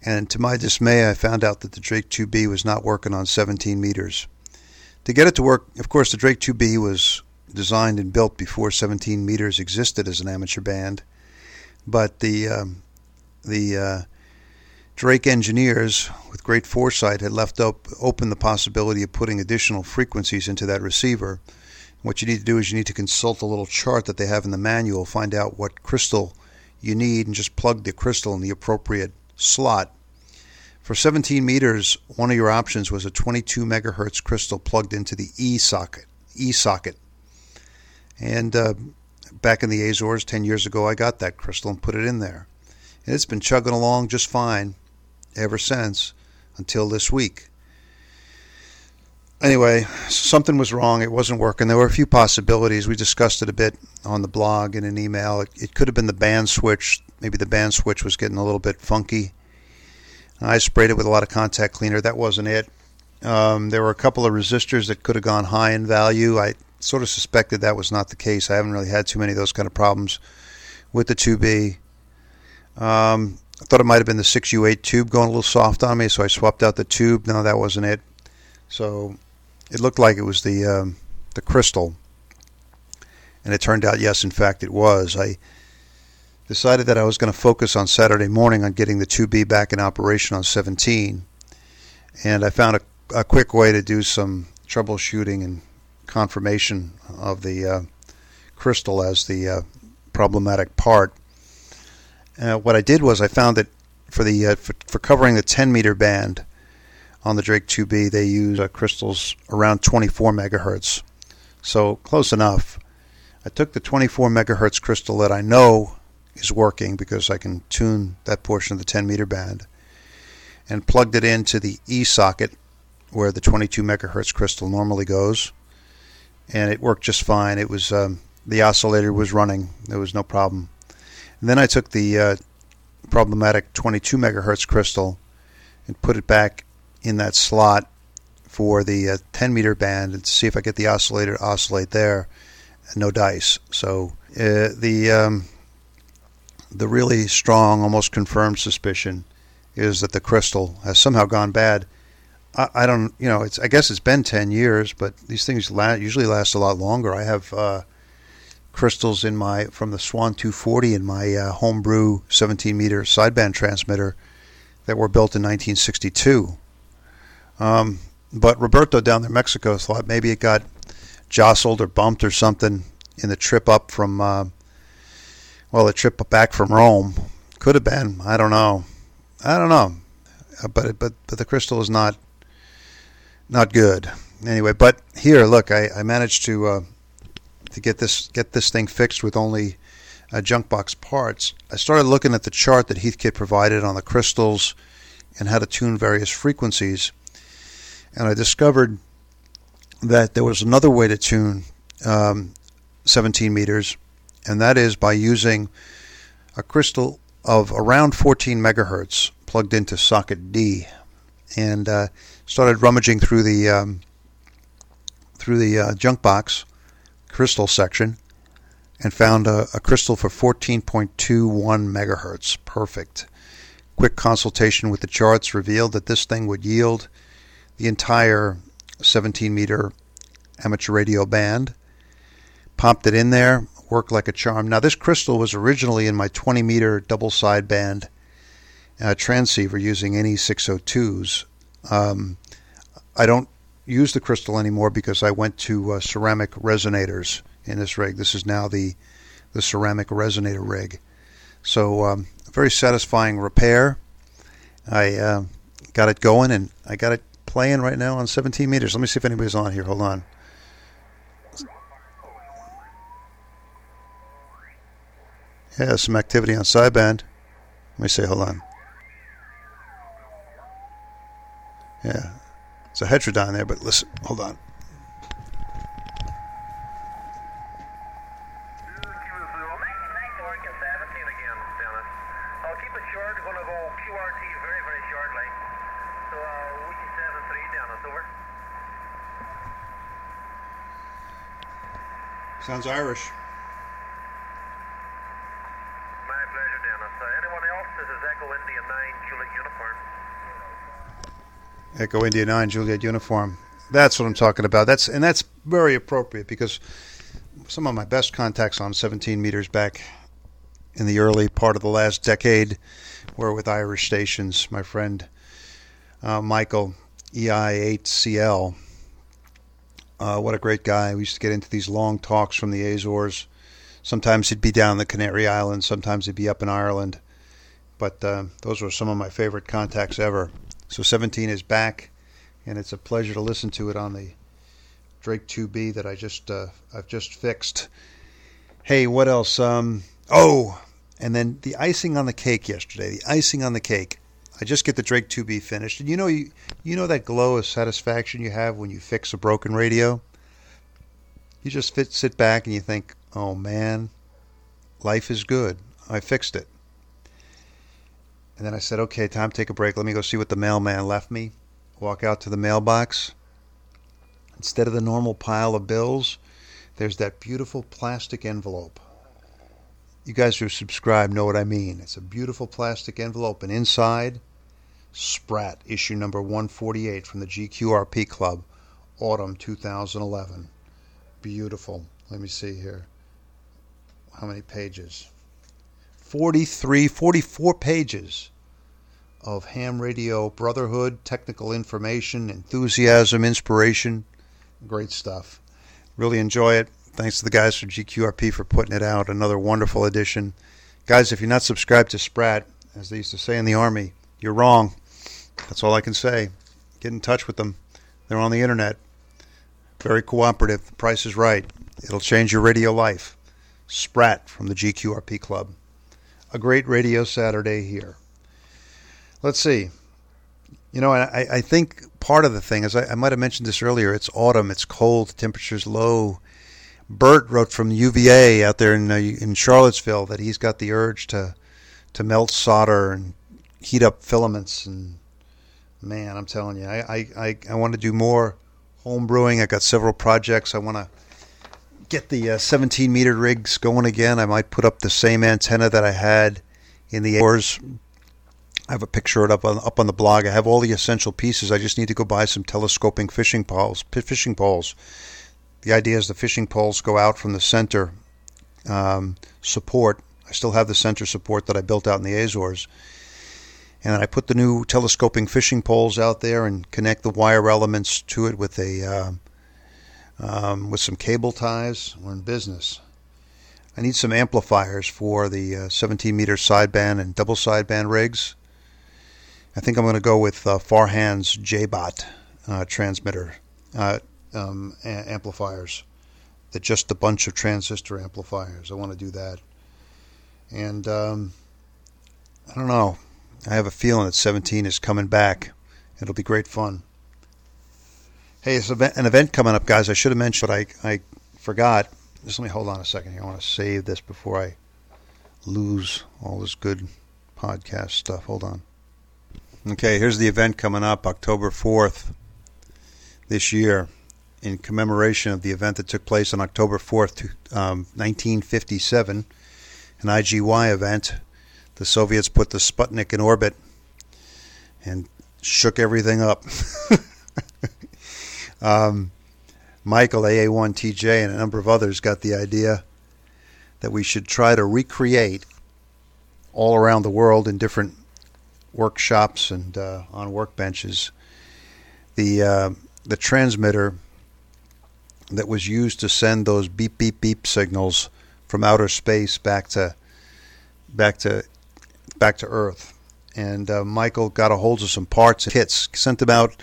And to my dismay, I found out that the Drake 2B was not working on 17 meters. To get it to work, of course, the Drake 2B was designed and built before 17 meters existed as an amateur band, but the um, the uh, Drake engineers, with great foresight, had left up, open the possibility of putting additional frequencies into that receiver what you need to do is you need to consult a little chart that they have in the manual, find out what crystal you need, and just plug the crystal in the appropriate slot. For 17 meters, one of your options was a 22 megahertz crystal plugged into the E socket. E socket. And uh, back in the Azores 10 years ago, I got that crystal and put it in there. And it's been chugging along just fine ever since until this week anyway, something was wrong. It wasn't working. There were a few possibilities. We discussed it a bit on the blog in an email. It, it could have been the band switch. Maybe the band switch was getting a little bit funky. I sprayed it with a lot of contact cleaner. That wasn't it. Um, there were a couple of resistors that could have gone high in value. I sort of suspected that was not the case. I haven't really had too many of those kind of problems with the 2B. Um, I thought it might have been the 6U8 tube going a little soft on me, so I swapped out the tube. No, that wasn't it. So it looked like it was the um, the crystal, and it turned out yes, in fact, it was. I decided that I was going to focus on Saturday morning on getting the 2B back in operation on 17, and I found a, a quick way to do some troubleshooting and confirmation of the uh, crystal as the uh, problematic part. Uh, what I did was I found that for the uh, for, for covering the 10 meter band on the Drake 2B, they use uh, crystals around 24 megahertz. So close enough. I took the 24 megahertz crystal that I know is working because I can tune that portion of the 10 meter band and plugged it into the E socket where the 22 megahertz crystal normally goes. And it worked just fine. It was um, the oscillator was running. There was no problem. And then I took the uh, problematic 22 megahertz crystal and put it back in that slot for the uh, 10 meter band and see if I get the oscillator to oscillate there. No dice. So uh, the um, the really strong, almost confirmed suspicion is that the crystal has somehow gone bad. I, I don't, you know, it's I guess it's been 10 years, but these things la- usually last a lot longer. I have uh, crystals in my from the Swan 240 in my uh, homebrew 17 meter sideband transmitter that were built in 1962. Um, but Roberto down there in Mexico thought maybe it got jostled or bumped or something in the trip up from, uh, well, the trip back from Rome. Could have been. I don't know. I don't know. Uh, but but but the crystal is not not good. Anyway, but here, look, I, I managed to uh, to get this get this thing fixed with only uh, junk box parts. I started looking at the chart that Heathkit provided on the crystals and how to tune various frequencies and I discovered that there was another way to tune um, 17 meters, and that is by using a crystal of around 14 megahertz plugged into socket D, and uh, started rummaging through the um, through the uh, junk box crystal section, and found a, a crystal for 14.21 megahertz. Perfect. Quick consultation with the charts revealed that this thing would yield the entire 17 meter amateur radio band, popped it in there, worked like a charm. Now, this crystal was originally in my 20 meter double sideband uh, transceiver using NE602s. Um, I don't use the crystal anymore because I went to uh, ceramic resonators in this rig. This is now the the ceramic resonator rig. So um, very satisfying repair. I uh, got it going and I got it playing right now on 17 meters. Let me see if anybody's on here. Hold on. Yeah, some activity on sideband. Let me say, hold on. Yeah, it's a heterodyne there, but listen, hold on. Sounds Irish. My pleasure, Dennis. Uh, anyone else? This is Echo India 9 Juliet Uniform. Echo India 9 Juliet Uniform. That's what I'm talking about. That's and that's very appropriate because some of my best contacts on 17 meters back in the early part of the last decade were with Irish stations. My friend uh, Michael EI8CL uh, what a great guy. We used to get into these long talks from the Azores. Sometimes he'd be down the Canary Islands, sometimes he'd be up in Ireland. But uh, those were some of my favorite contacts ever. So 17 is back, and it's a pleasure to listen to it on the Drake 2B that I just uh, I've just fixed. Hey, what else? Um, oh, and then the icing on the cake yesterday. The icing on the cake. I just get the Drake 2B finished, and you know you you know that glow of satisfaction you have when you fix a broken radio. You just fit, sit back and you think, "Oh man, life is good. I fixed it." And then I said, "Okay, time to take a break. Let me go see what the mailman left me." Walk out to the mailbox. Instead of the normal pile of bills, there's that beautiful plastic envelope you guys who subscribe know what I mean. It's a beautiful plastic envelope, and inside, Sprat, issue number 148 from the GQRP Club, autumn 2011. Beautiful. Let me see here. How many pages? 43, 44 pages of ham radio brotherhood, technical information, enthusiasm, inspiration. Great stuff. Really enjoy it. Thanks to the guys from GQRP for putting it out. Another wonderful edition. Guys, if you're not subscribed to Sprat, as they used to say in the Army, you're wrong. That's all I can say. Get in touch with them. They're on the internet. Very cooperative. The price is right. It'll change your radio life. Sprat from the GQRP Club. A great radio Saturday here. Let's see. You know, I, I think part of the thing is I, I might have mentioned this earlier. It's autumn. It's cold. Temperature's low. Bert wrote from UVA out there in uh, in Charlottesville that he's got the urge to to melt solder and heat up filaments and man, I'm telling you, I, I, I, want to do more home brewing. I got several projects. I want to get the uh, 17 meter rigs going again. I might put up the same antenna that I had in the Azores. I have a picture of it up on up on the blog. I have all the essential pieces. I just need to go buy some telescoping fishing poles. Fishing poles. The idea is the fishing poles go out from the center um, support. I still have the center support that I built out in the Azores. And I put the new telescoping fishing poles out there and connect the wire elements to it with a uh, um, with some cable ties. We're in business. I need some amplifiers for the uh, 17 meter sideband and double sideband rigs. I think I'm going to go with uh, Farhan's JBot uh, transmitter uh, um, a- amplifiers. That just a bunch of transistor amplifiers. I want to do that. And um, I don't know. I have a feeling that 17 is coming back. It'll be great fun. Hey, it's an event coming up, guys. I should have mentioned, but I, I forgot. Just let me hold on a second here. I want to save this before I lose all this good podcast stuff. Hold on. Okay, here's the event coming up October 4th this year in commemoration of the event that took place on October 4th, um, 1957, an IGY event. The Soviets put the Sputnik in orbit and shook everything up. um, Michael, AA1TJ, and a number of others got the idea that we should try to recreate all around the world in different workshops and uh, on workbenches the uh, the transmitter that was used to send those beep beep beep signals from outer space back to back to back to Earth. And uh, Michael got a hold of some parts and kits, sent them out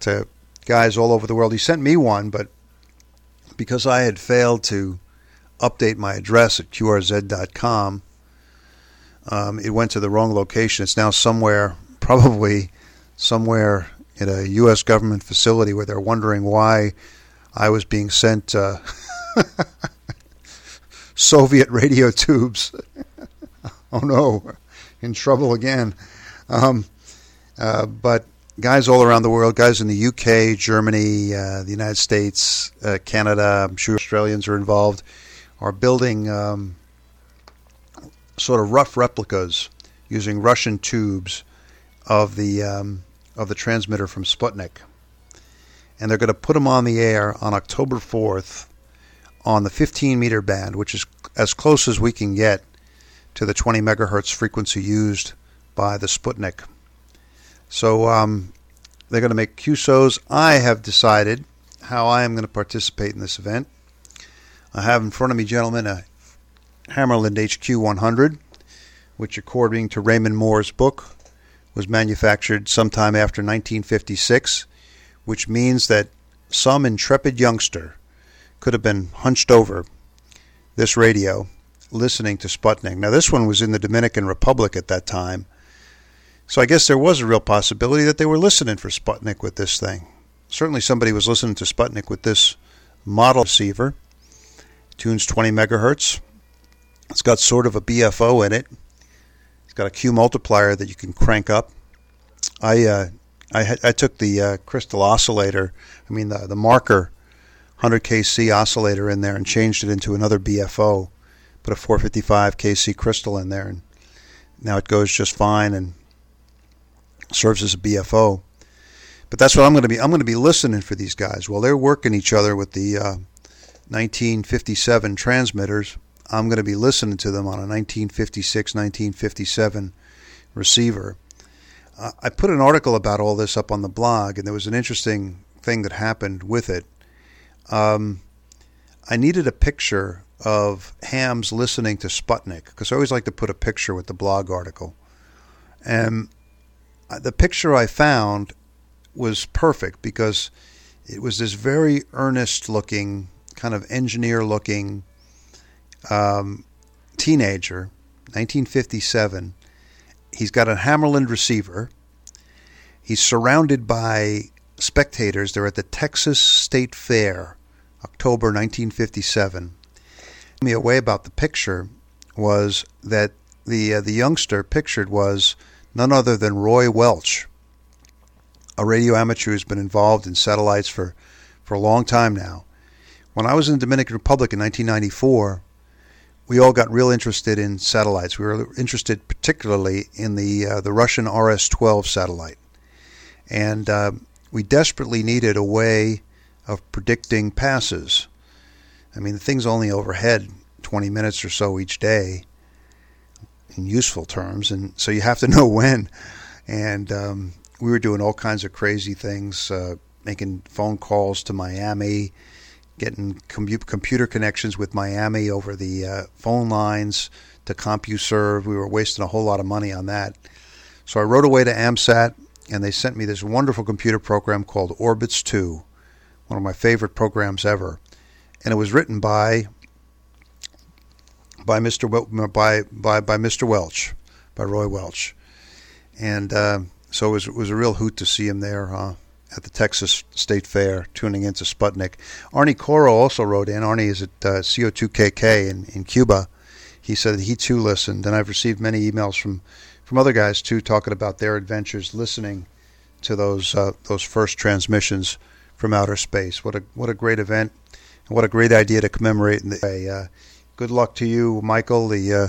to guys all over the world. He sent me one, but because I had failed to update my address at qrz.com, um, it went to the wrong location. It's now somewhere, probably somewhere in a U.S. government facility where they're wondering why I was being sent uh, Soviet radio tubes. oh no, in trouble again. Um, uh, but guys all around the world, guys in the UK, Germany, uh, the United States, uh, Canada, I'm sure Australians are involved, are building um, sort of rough replicas using Russian tubes of the um, of the transmitter from Sputnik, and they're going to put them on the air on October 4th on the 15 meter band, which is as close as we can get to the 20 megahertz frequency used by the Sputnik. So um, they're going to make QSOs. I have decided how I am going to participate in this event. I have in front of me, gentlemen, a Hammarlund HQ100, which, according to Raymond Moore's book, was manufactured sometime after 1956, which means that some intrepid youngster could have been hunched over this radio listening to Sputnik. Now, this one was in the Dominican Republic at that time, so I guess there was a real possibility that they were listening for Sputnik with this thing. Certainly, somebody was listening to Sputnik with this model receiver. Tunes 20 megahertz. It's got sort of a BFO in it. It's got a Q multiplier that you can crank up. I uh, I, I took the uh, crystal oscillator, I mean the the marker 100 kc oscillator in there and changed it into another BFO. Put a 455 kc crystal in there, and now it goes just fine and serves as a BFO. But that's what I'm going to be. I'm going to be listening for these guys while they're working each other with the uh, 1957 transmitters. I'm going to be listening to them on a 1956, 1957 receiver. I put an article about all this up on the blog, and there was an interesting thing that happened with it. Um, I needed a picture of hams listening to Sputnik because I always like to put a picture with the blog article. And the picture I found was perfect because it was this very earnest looking, kind of engineer looking um, teenager, 1957. He's got a Hammarlund receiver. He's surrounded by spectators. They're at the Texas State Fair, October 1957. Me away about the picture was that the uh, the youngster pictured was none other than Roy Welch. a radio amateur who's been involved in satellites for, for a long time now. When I was in the Dominican Republic in 1994, we all got real interested in satellites. We were interested particularly in the uh, the Russian RS-12 satellite, and uh, we desperately needed a way of predicting passes. I mean, the thing's only overhead 20 minutes or so each day in useful terms, and so you have to know when. And um, we were doing all kinds of crazy things, uh, making phone calls to Miami, getting com- computer connections with Miami over the uh, phone lines to CompuServe. We were wasting a whole lot of money on that. So I wrote away to AMSAT, and they sent me this wonderful computer program called Orbits 2, one of my favorite programs ever. And it was written by by Mr. Wel- by by by Mr. Welch, by Roy Welch, and uh, so it was it was a real hoot to see him there uh, at the Texas State Fair, tuning into Sputnik. Arnie Coro also wrote in. Arnie is at uh, CO2KK in in Cuba. He said he too listened, and I've received many emails from from other guys too, talking about their adventures listening to those uh, those first transmissions from outer space. What a what a great event, and what a great idea to commemorate in the day. Uh, good luck to you, Michael, the uh,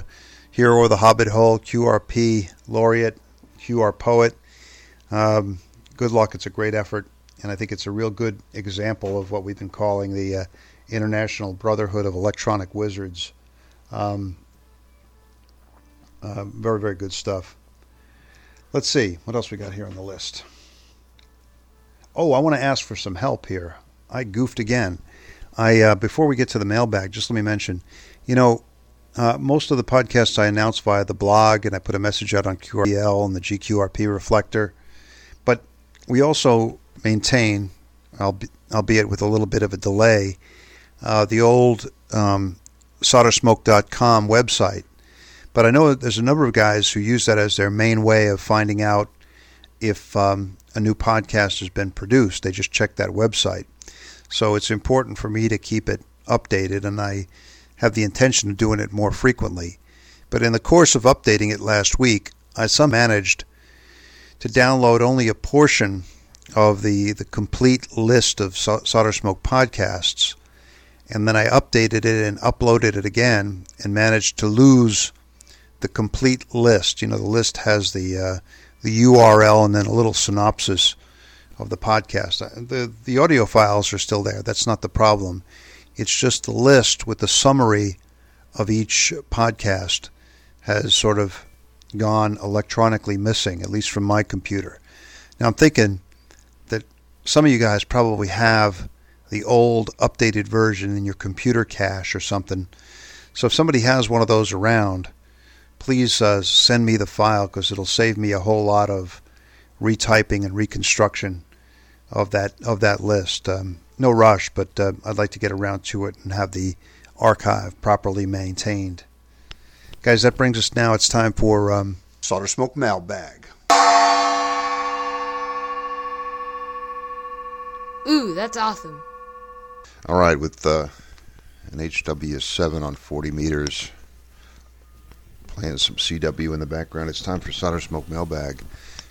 hero of the Hobbit Hole, QRP laureate, QR poet. Um, good luck. It's a great effort, and I think it's a real good example of what we've been calling the uh, International Brotherhood of Electronic Wizards. Um, uh, very, very good stuff. Let's see what else we got here on the list. Oh, I want to ask for some help here. I goofed again. I uh, before we get to the mailbag, just let me mention, you know, uh, most of the podcasts I announce via the blog, and I put a message out on QRL and the GQRP reflector. We also maintain, albeit with a little bit of a delay, uh, the old um, soldersmoke.com website. But I know there's a number of guys who use that as their main way of finding out if um, a new podcast has been produced. They just check that website. So it's important for me to keep it updated, and I have the intention of doing it more frequently. But in the course of updating it last week, I some managed to download only a portion of the, the complete list of Solder Smoke podcasts. And then I updated it and uploaded it again and managed to lose the complete list. You know, the list has the uh, the URL and then a little synopsis of the podcast. Uh, the the audio files are still there. That's not the problem. It's just the list with the summary of each podcast has sort of gone electronically missing, at least from my computer. Now I'm thinking that some of you guys probably have the old updated version in your computer cache or something. So if somebody has one of those around, please uh, send me the file because it'll save me a whole lot of retyping and reconstruction of that of that list. Um, no rush, but uh, I'd like to get around to it and have the archive properly maintained. Guys, that brings us now. It's time for um, Solder Smoke Mailbag. Ooh, that's awesome. All right, with uh, an HW7 on 40 meters, playing some CW in the background, it's time for Solder Smoke Mailbag.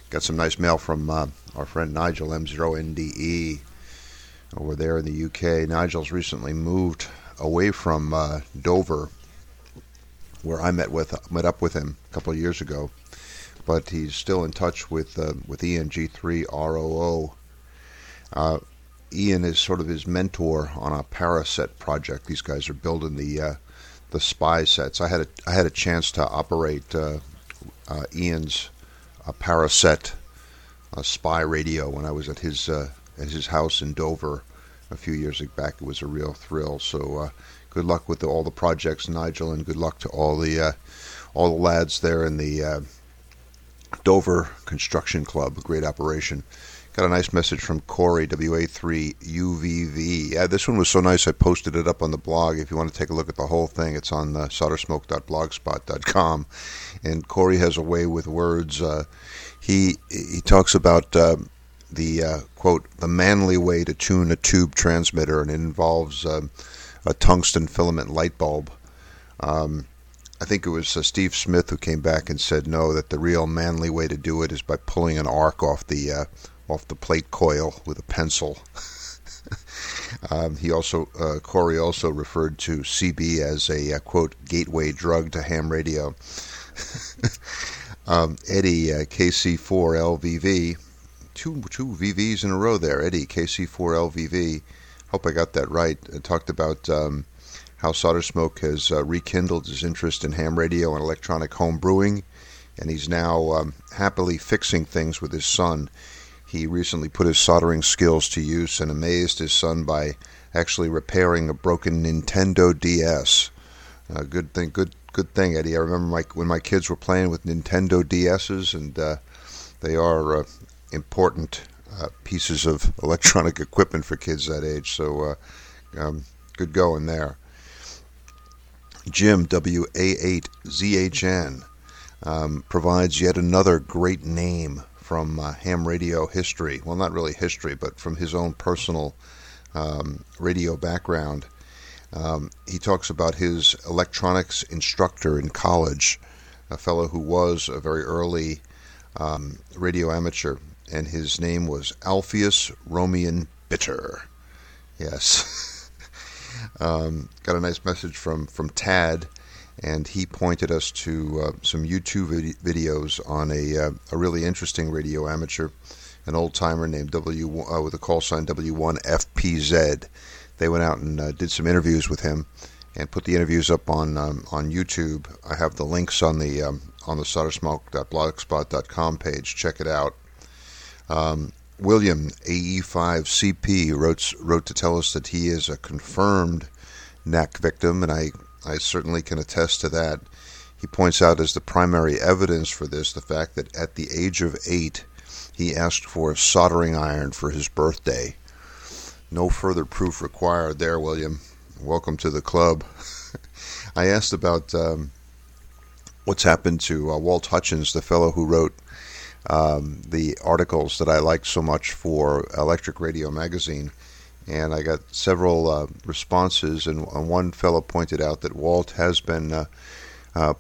Got some nice mail from uh, our friend Nigel M0NDE over there in the UK. Nigel's recently moved away from uh, Dover, where I met with met up with him a couple of years ago, but he's still in touch with uh, with Ian G3 ROO. Uh, Ian is sort of his mentor on a Paraset project. These guys are building the uh, the spy sets. I had a I had a chance to operate uh, uh, Ian's a Paraset a spy radio when I was at his uh, at his house in Dover a few years back. It was a real thrill. So uh, good luck with all the projects, Nigel, and good luck to all the uh, all the lads there in the uh, Dover Construction Club. Great operation. Got a nice message from Corey, WA3UVV. Yeah, this one was so nice I posted it up on the blog. If you want to take a look at the whole thing, it's on uh, soldersmoke.blogspot.com. And Corey has a way with words. Uh, he he talks about uh, the uh, quote the manly way to tune a tube transmitter, and it involves um, a tungsten filament light bulb. Um, I think it was uh, Steve Smith who came back and said no, that the real manly way to do it is by pulling an arc off the uh, off the plate coil with a pencil. um, he also uh, Corey also referred to CB as a uh, quote gateway drug to ham radio. um, Eddie uh, KC4LVV, two two VVs in a row there. Eddie KC4LVV. Hope I got that right. Uh, talked about um, how Solder Smoke has uh, rekindled his interest in ham radio and electronic home brewing, and he's now um, happily fixing things with his son. He recently put his soldering skills to use and amazed his son by actually repairing a broken Nintendo DS. Uh, good thing, good good thing, Eddie. I remember my, when my kids were playing with Nintendo DSs, and uh, they are uh, important uh, pieces of electronic equipment for kids that age. So, uh, um, good going there. Jim WA8ZHN um, provides yet another great name from uh, ham radio history. Well, not really history, but from his own personal um, radio background. Um, he talks about his electronics instructor in college, a fellow who was a very early um, radio amateur, and his name was Alpheus Romian Bitter. Yes. um, got a nice message from, from Tad, and he pointed us to uh, some YouTube vid- videos on a, uh, a really interesting radio amateur, an old timer named W uh, with a call sign W1FPZ they went out and uh, did some interviews with him and put the interviews up on um, on YouTube. I have the links on the um, on the soldersmoke.blogspot.com page. Check it out. Um, William AE5CP wrote wrote to tell us that he is a confirmed NAC victim, and I I certainly can attest to that. He points out as the primary evidence for this the fact that at the age of eight, he asked for a soldering iron for his birthday. No further proof required there, William. Welcome to the club. I asked about um, what's happened to uh, Walt Hutchins, the fellow who wrote um, the articles that I liked so much for Electric Radio Magazine. And I got several uh, responses, and, and, one fellow pointed out that Walt has been uh, uh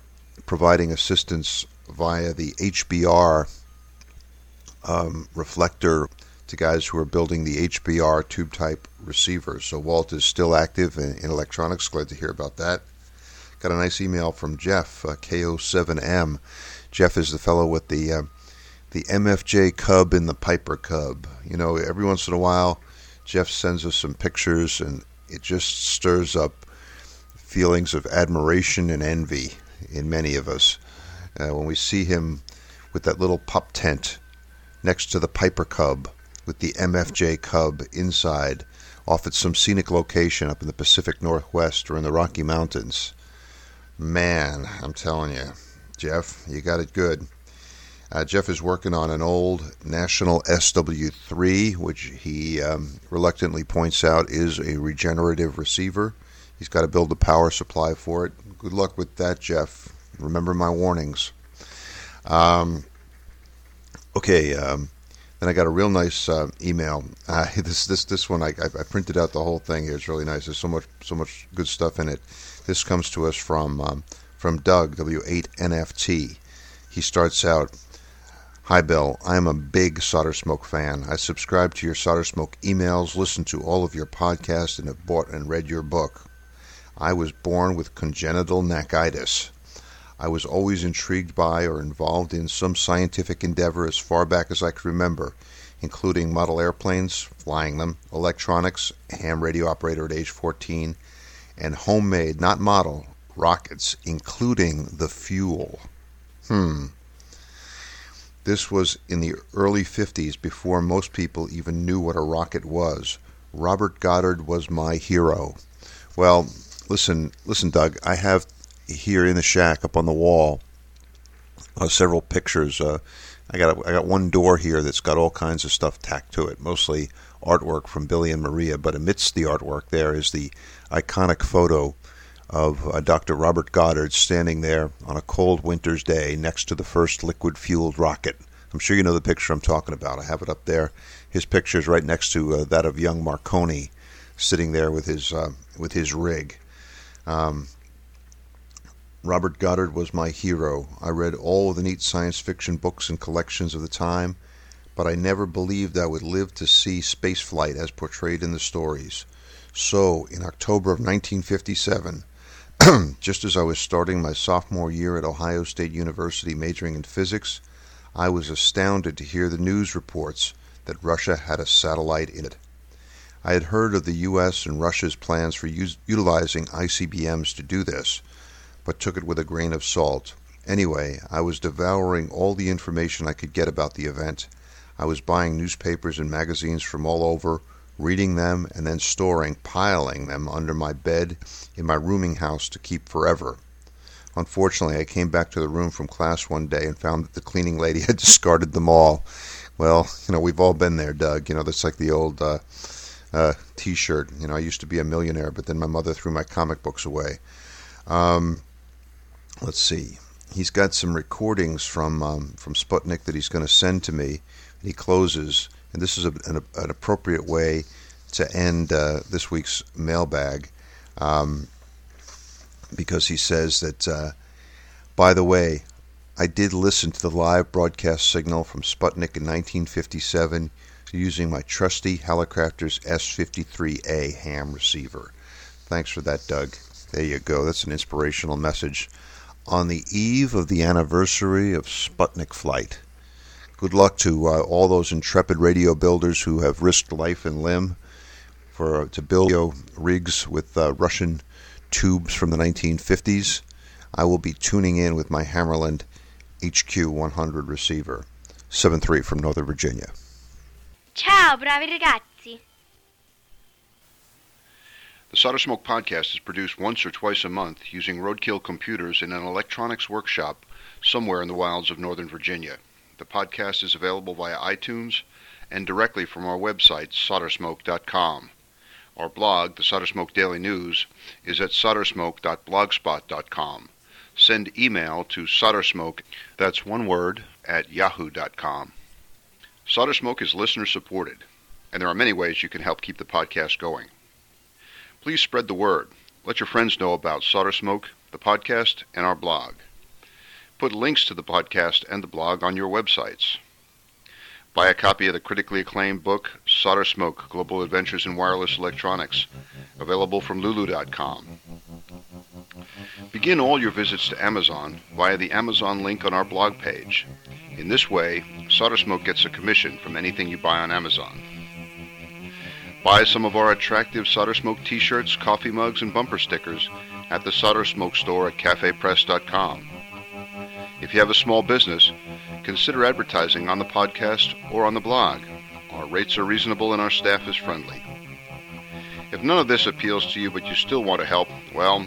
providing assistance via the HBR um, reflector to guys who are building the HBR tube type receivers. So Walt is still active in, in electronics. Glad to hear about that. Got a nice email from Jeff, uh, KO7M. Jeff is the fellow with the uh, the MFJ Cub and the Piper Cub. You know, every once in a while, Jeff sends us some pictures, and it just stirs up feelings of admiration and envy in many of us uh, when we see him with that little pup tent next to the Piper Cub with the MFJ Cub inside off at some scenic location up in the Pacific Northwest or in the Rocky Mountains. Man, I'm telling you, Jeff, you got it good. Uh, Jeff is working on an old National SW3, which he um, reluctantly points out is a regenerative receiver. He's got to build the power supply for it. Good luck with that, Jeff. Remember my warnings. Um, okay, um, then I got a real nice uh, email. Uh, this this this one I, I, printed out the whole thing here. It's really nice. There's so much so much good stuff in it. This comes to us from um, from Doug W8NFT. He starts out. Hi Bill, I am a big Solder Smoke fan. I subscribe to your Solder Smoke emails, listen to all of your podcasts, and have bought and read your book. I was born with congenital nacitis. I was always intrigued by or involved in some scientific endeavor as far back as I could remember, including model airplanes, flying them, electronics, ham radio operator at age 14, and homemade, not model, rockets, including the fuel. Hmm. This was in the early 50s before most people even knew what a rocket was. Robert Goddard was my hero. Well, listen, listen, Doug, I have here in the shack up on the wall uh, several pictures. Uh, I got a, I got one door here that's got all kinds of stuff tacked to it, mostly artwork from Billy and Maria. But amidst the artwork, there is the iconic photo of uh, Dr. Robert Goddard standing there on a cold winter's day next to the first liquid-fueled rocket. I'm sure you know the picture I'm talking about. I have it up there. His picture is right next to uh, that of young Marconi, sitting there with his uh, with his rig. Um, Robert Goddard was my hero. I read all the neat science fiction books and collections of the time, but I never believed I would live to see spaceflight as portrayed in the stories. So, in October of 1957, just as I was starting my sophomore year at Ohio State University majoring in physics, I was astounded to hear the news reports that Russia had a satellite in it. I had heard of the U.S. and Russia's plans for us- utilizing ICBMs to do this, but took it with a grain of salt. Anyway, I was devouring all the information I could get about the event. I was buying newspapers and magazines from all over, reading them, and then storing, piling them under my bed in my rooming house to keep forever. Unfortunately, I came back to the room from class one day and found that the cleaning lady had discarded them all. Well, you know, we've all been there, Doug. You know, that's like the old uh, uh, T-shirt. You know, I used to be a millionaire, but then my mother threw my comic books away. Um, let's see. He's got some recordings from um, from Sputnik that he's going to send to me. He closes, and this is a, an, an, appropriate way to end uh, this week's mailbag, um, because he says that. Uh, by the way, I did listen to the live broadcast signal from Sputnik in 1957 using my trusty Hallicrafters S53A ham receiver. Thanks for that, Doug. There you go. That's an inspirational message on the eve of the anniversary of Sputnik flight. Good luck to uh, all those intrepid radio builders who have risked life and limb for uh, to build radio rigs with uh, Russian tubes from the 1950s. I will be tuning in with my Hammarlund HQ 100 receiver. 7-3 from Northern Virginia. Ciao, bravi ragazzi. The Solder Smoke podcast is produced once or twice a month using roadkill computers in an electronics workshop somewhere in the wilds of Northern Virginia. The podcast is available via iTunes and directly from our website, soldersmoke.com. Our blog, the Solder Smoke Daily News, is at soldersmoke.blogspot.com. Send email to soldersmoke, that's one word, at yahoo.com. Solder Smoke is listener supported, and there are many ways you can help keep the podcast going. Please spread the word. Let your friends know about Solder Smoke, the podcast, and our blog. Put links to the podcast and the blog on your websites. Buy a copy of the critically acclaimed book, Solder Smoke Global Adventures in Wireless Electronics, available from Lulu.com. Begin all your visits to Amazon via the Amazon link on our blog page. In this way, Solder Smoke gets a commission from anything you buy on Amazon. Buy some of our attractive Solder Smoke t-shirts, coffee mugs, and bumper stickers at the Solder Smoke store at cafepress.com. If you have a small business, consider advertising on the podcast or on the blog. Our rates are reasonable and our staff is friendly. If none of this appeals to you but you still want to help, well,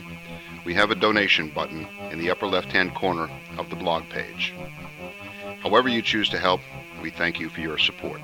we have a donation button in the upper left-hand corner of the blog page. However you choose to help, we thank you for your support.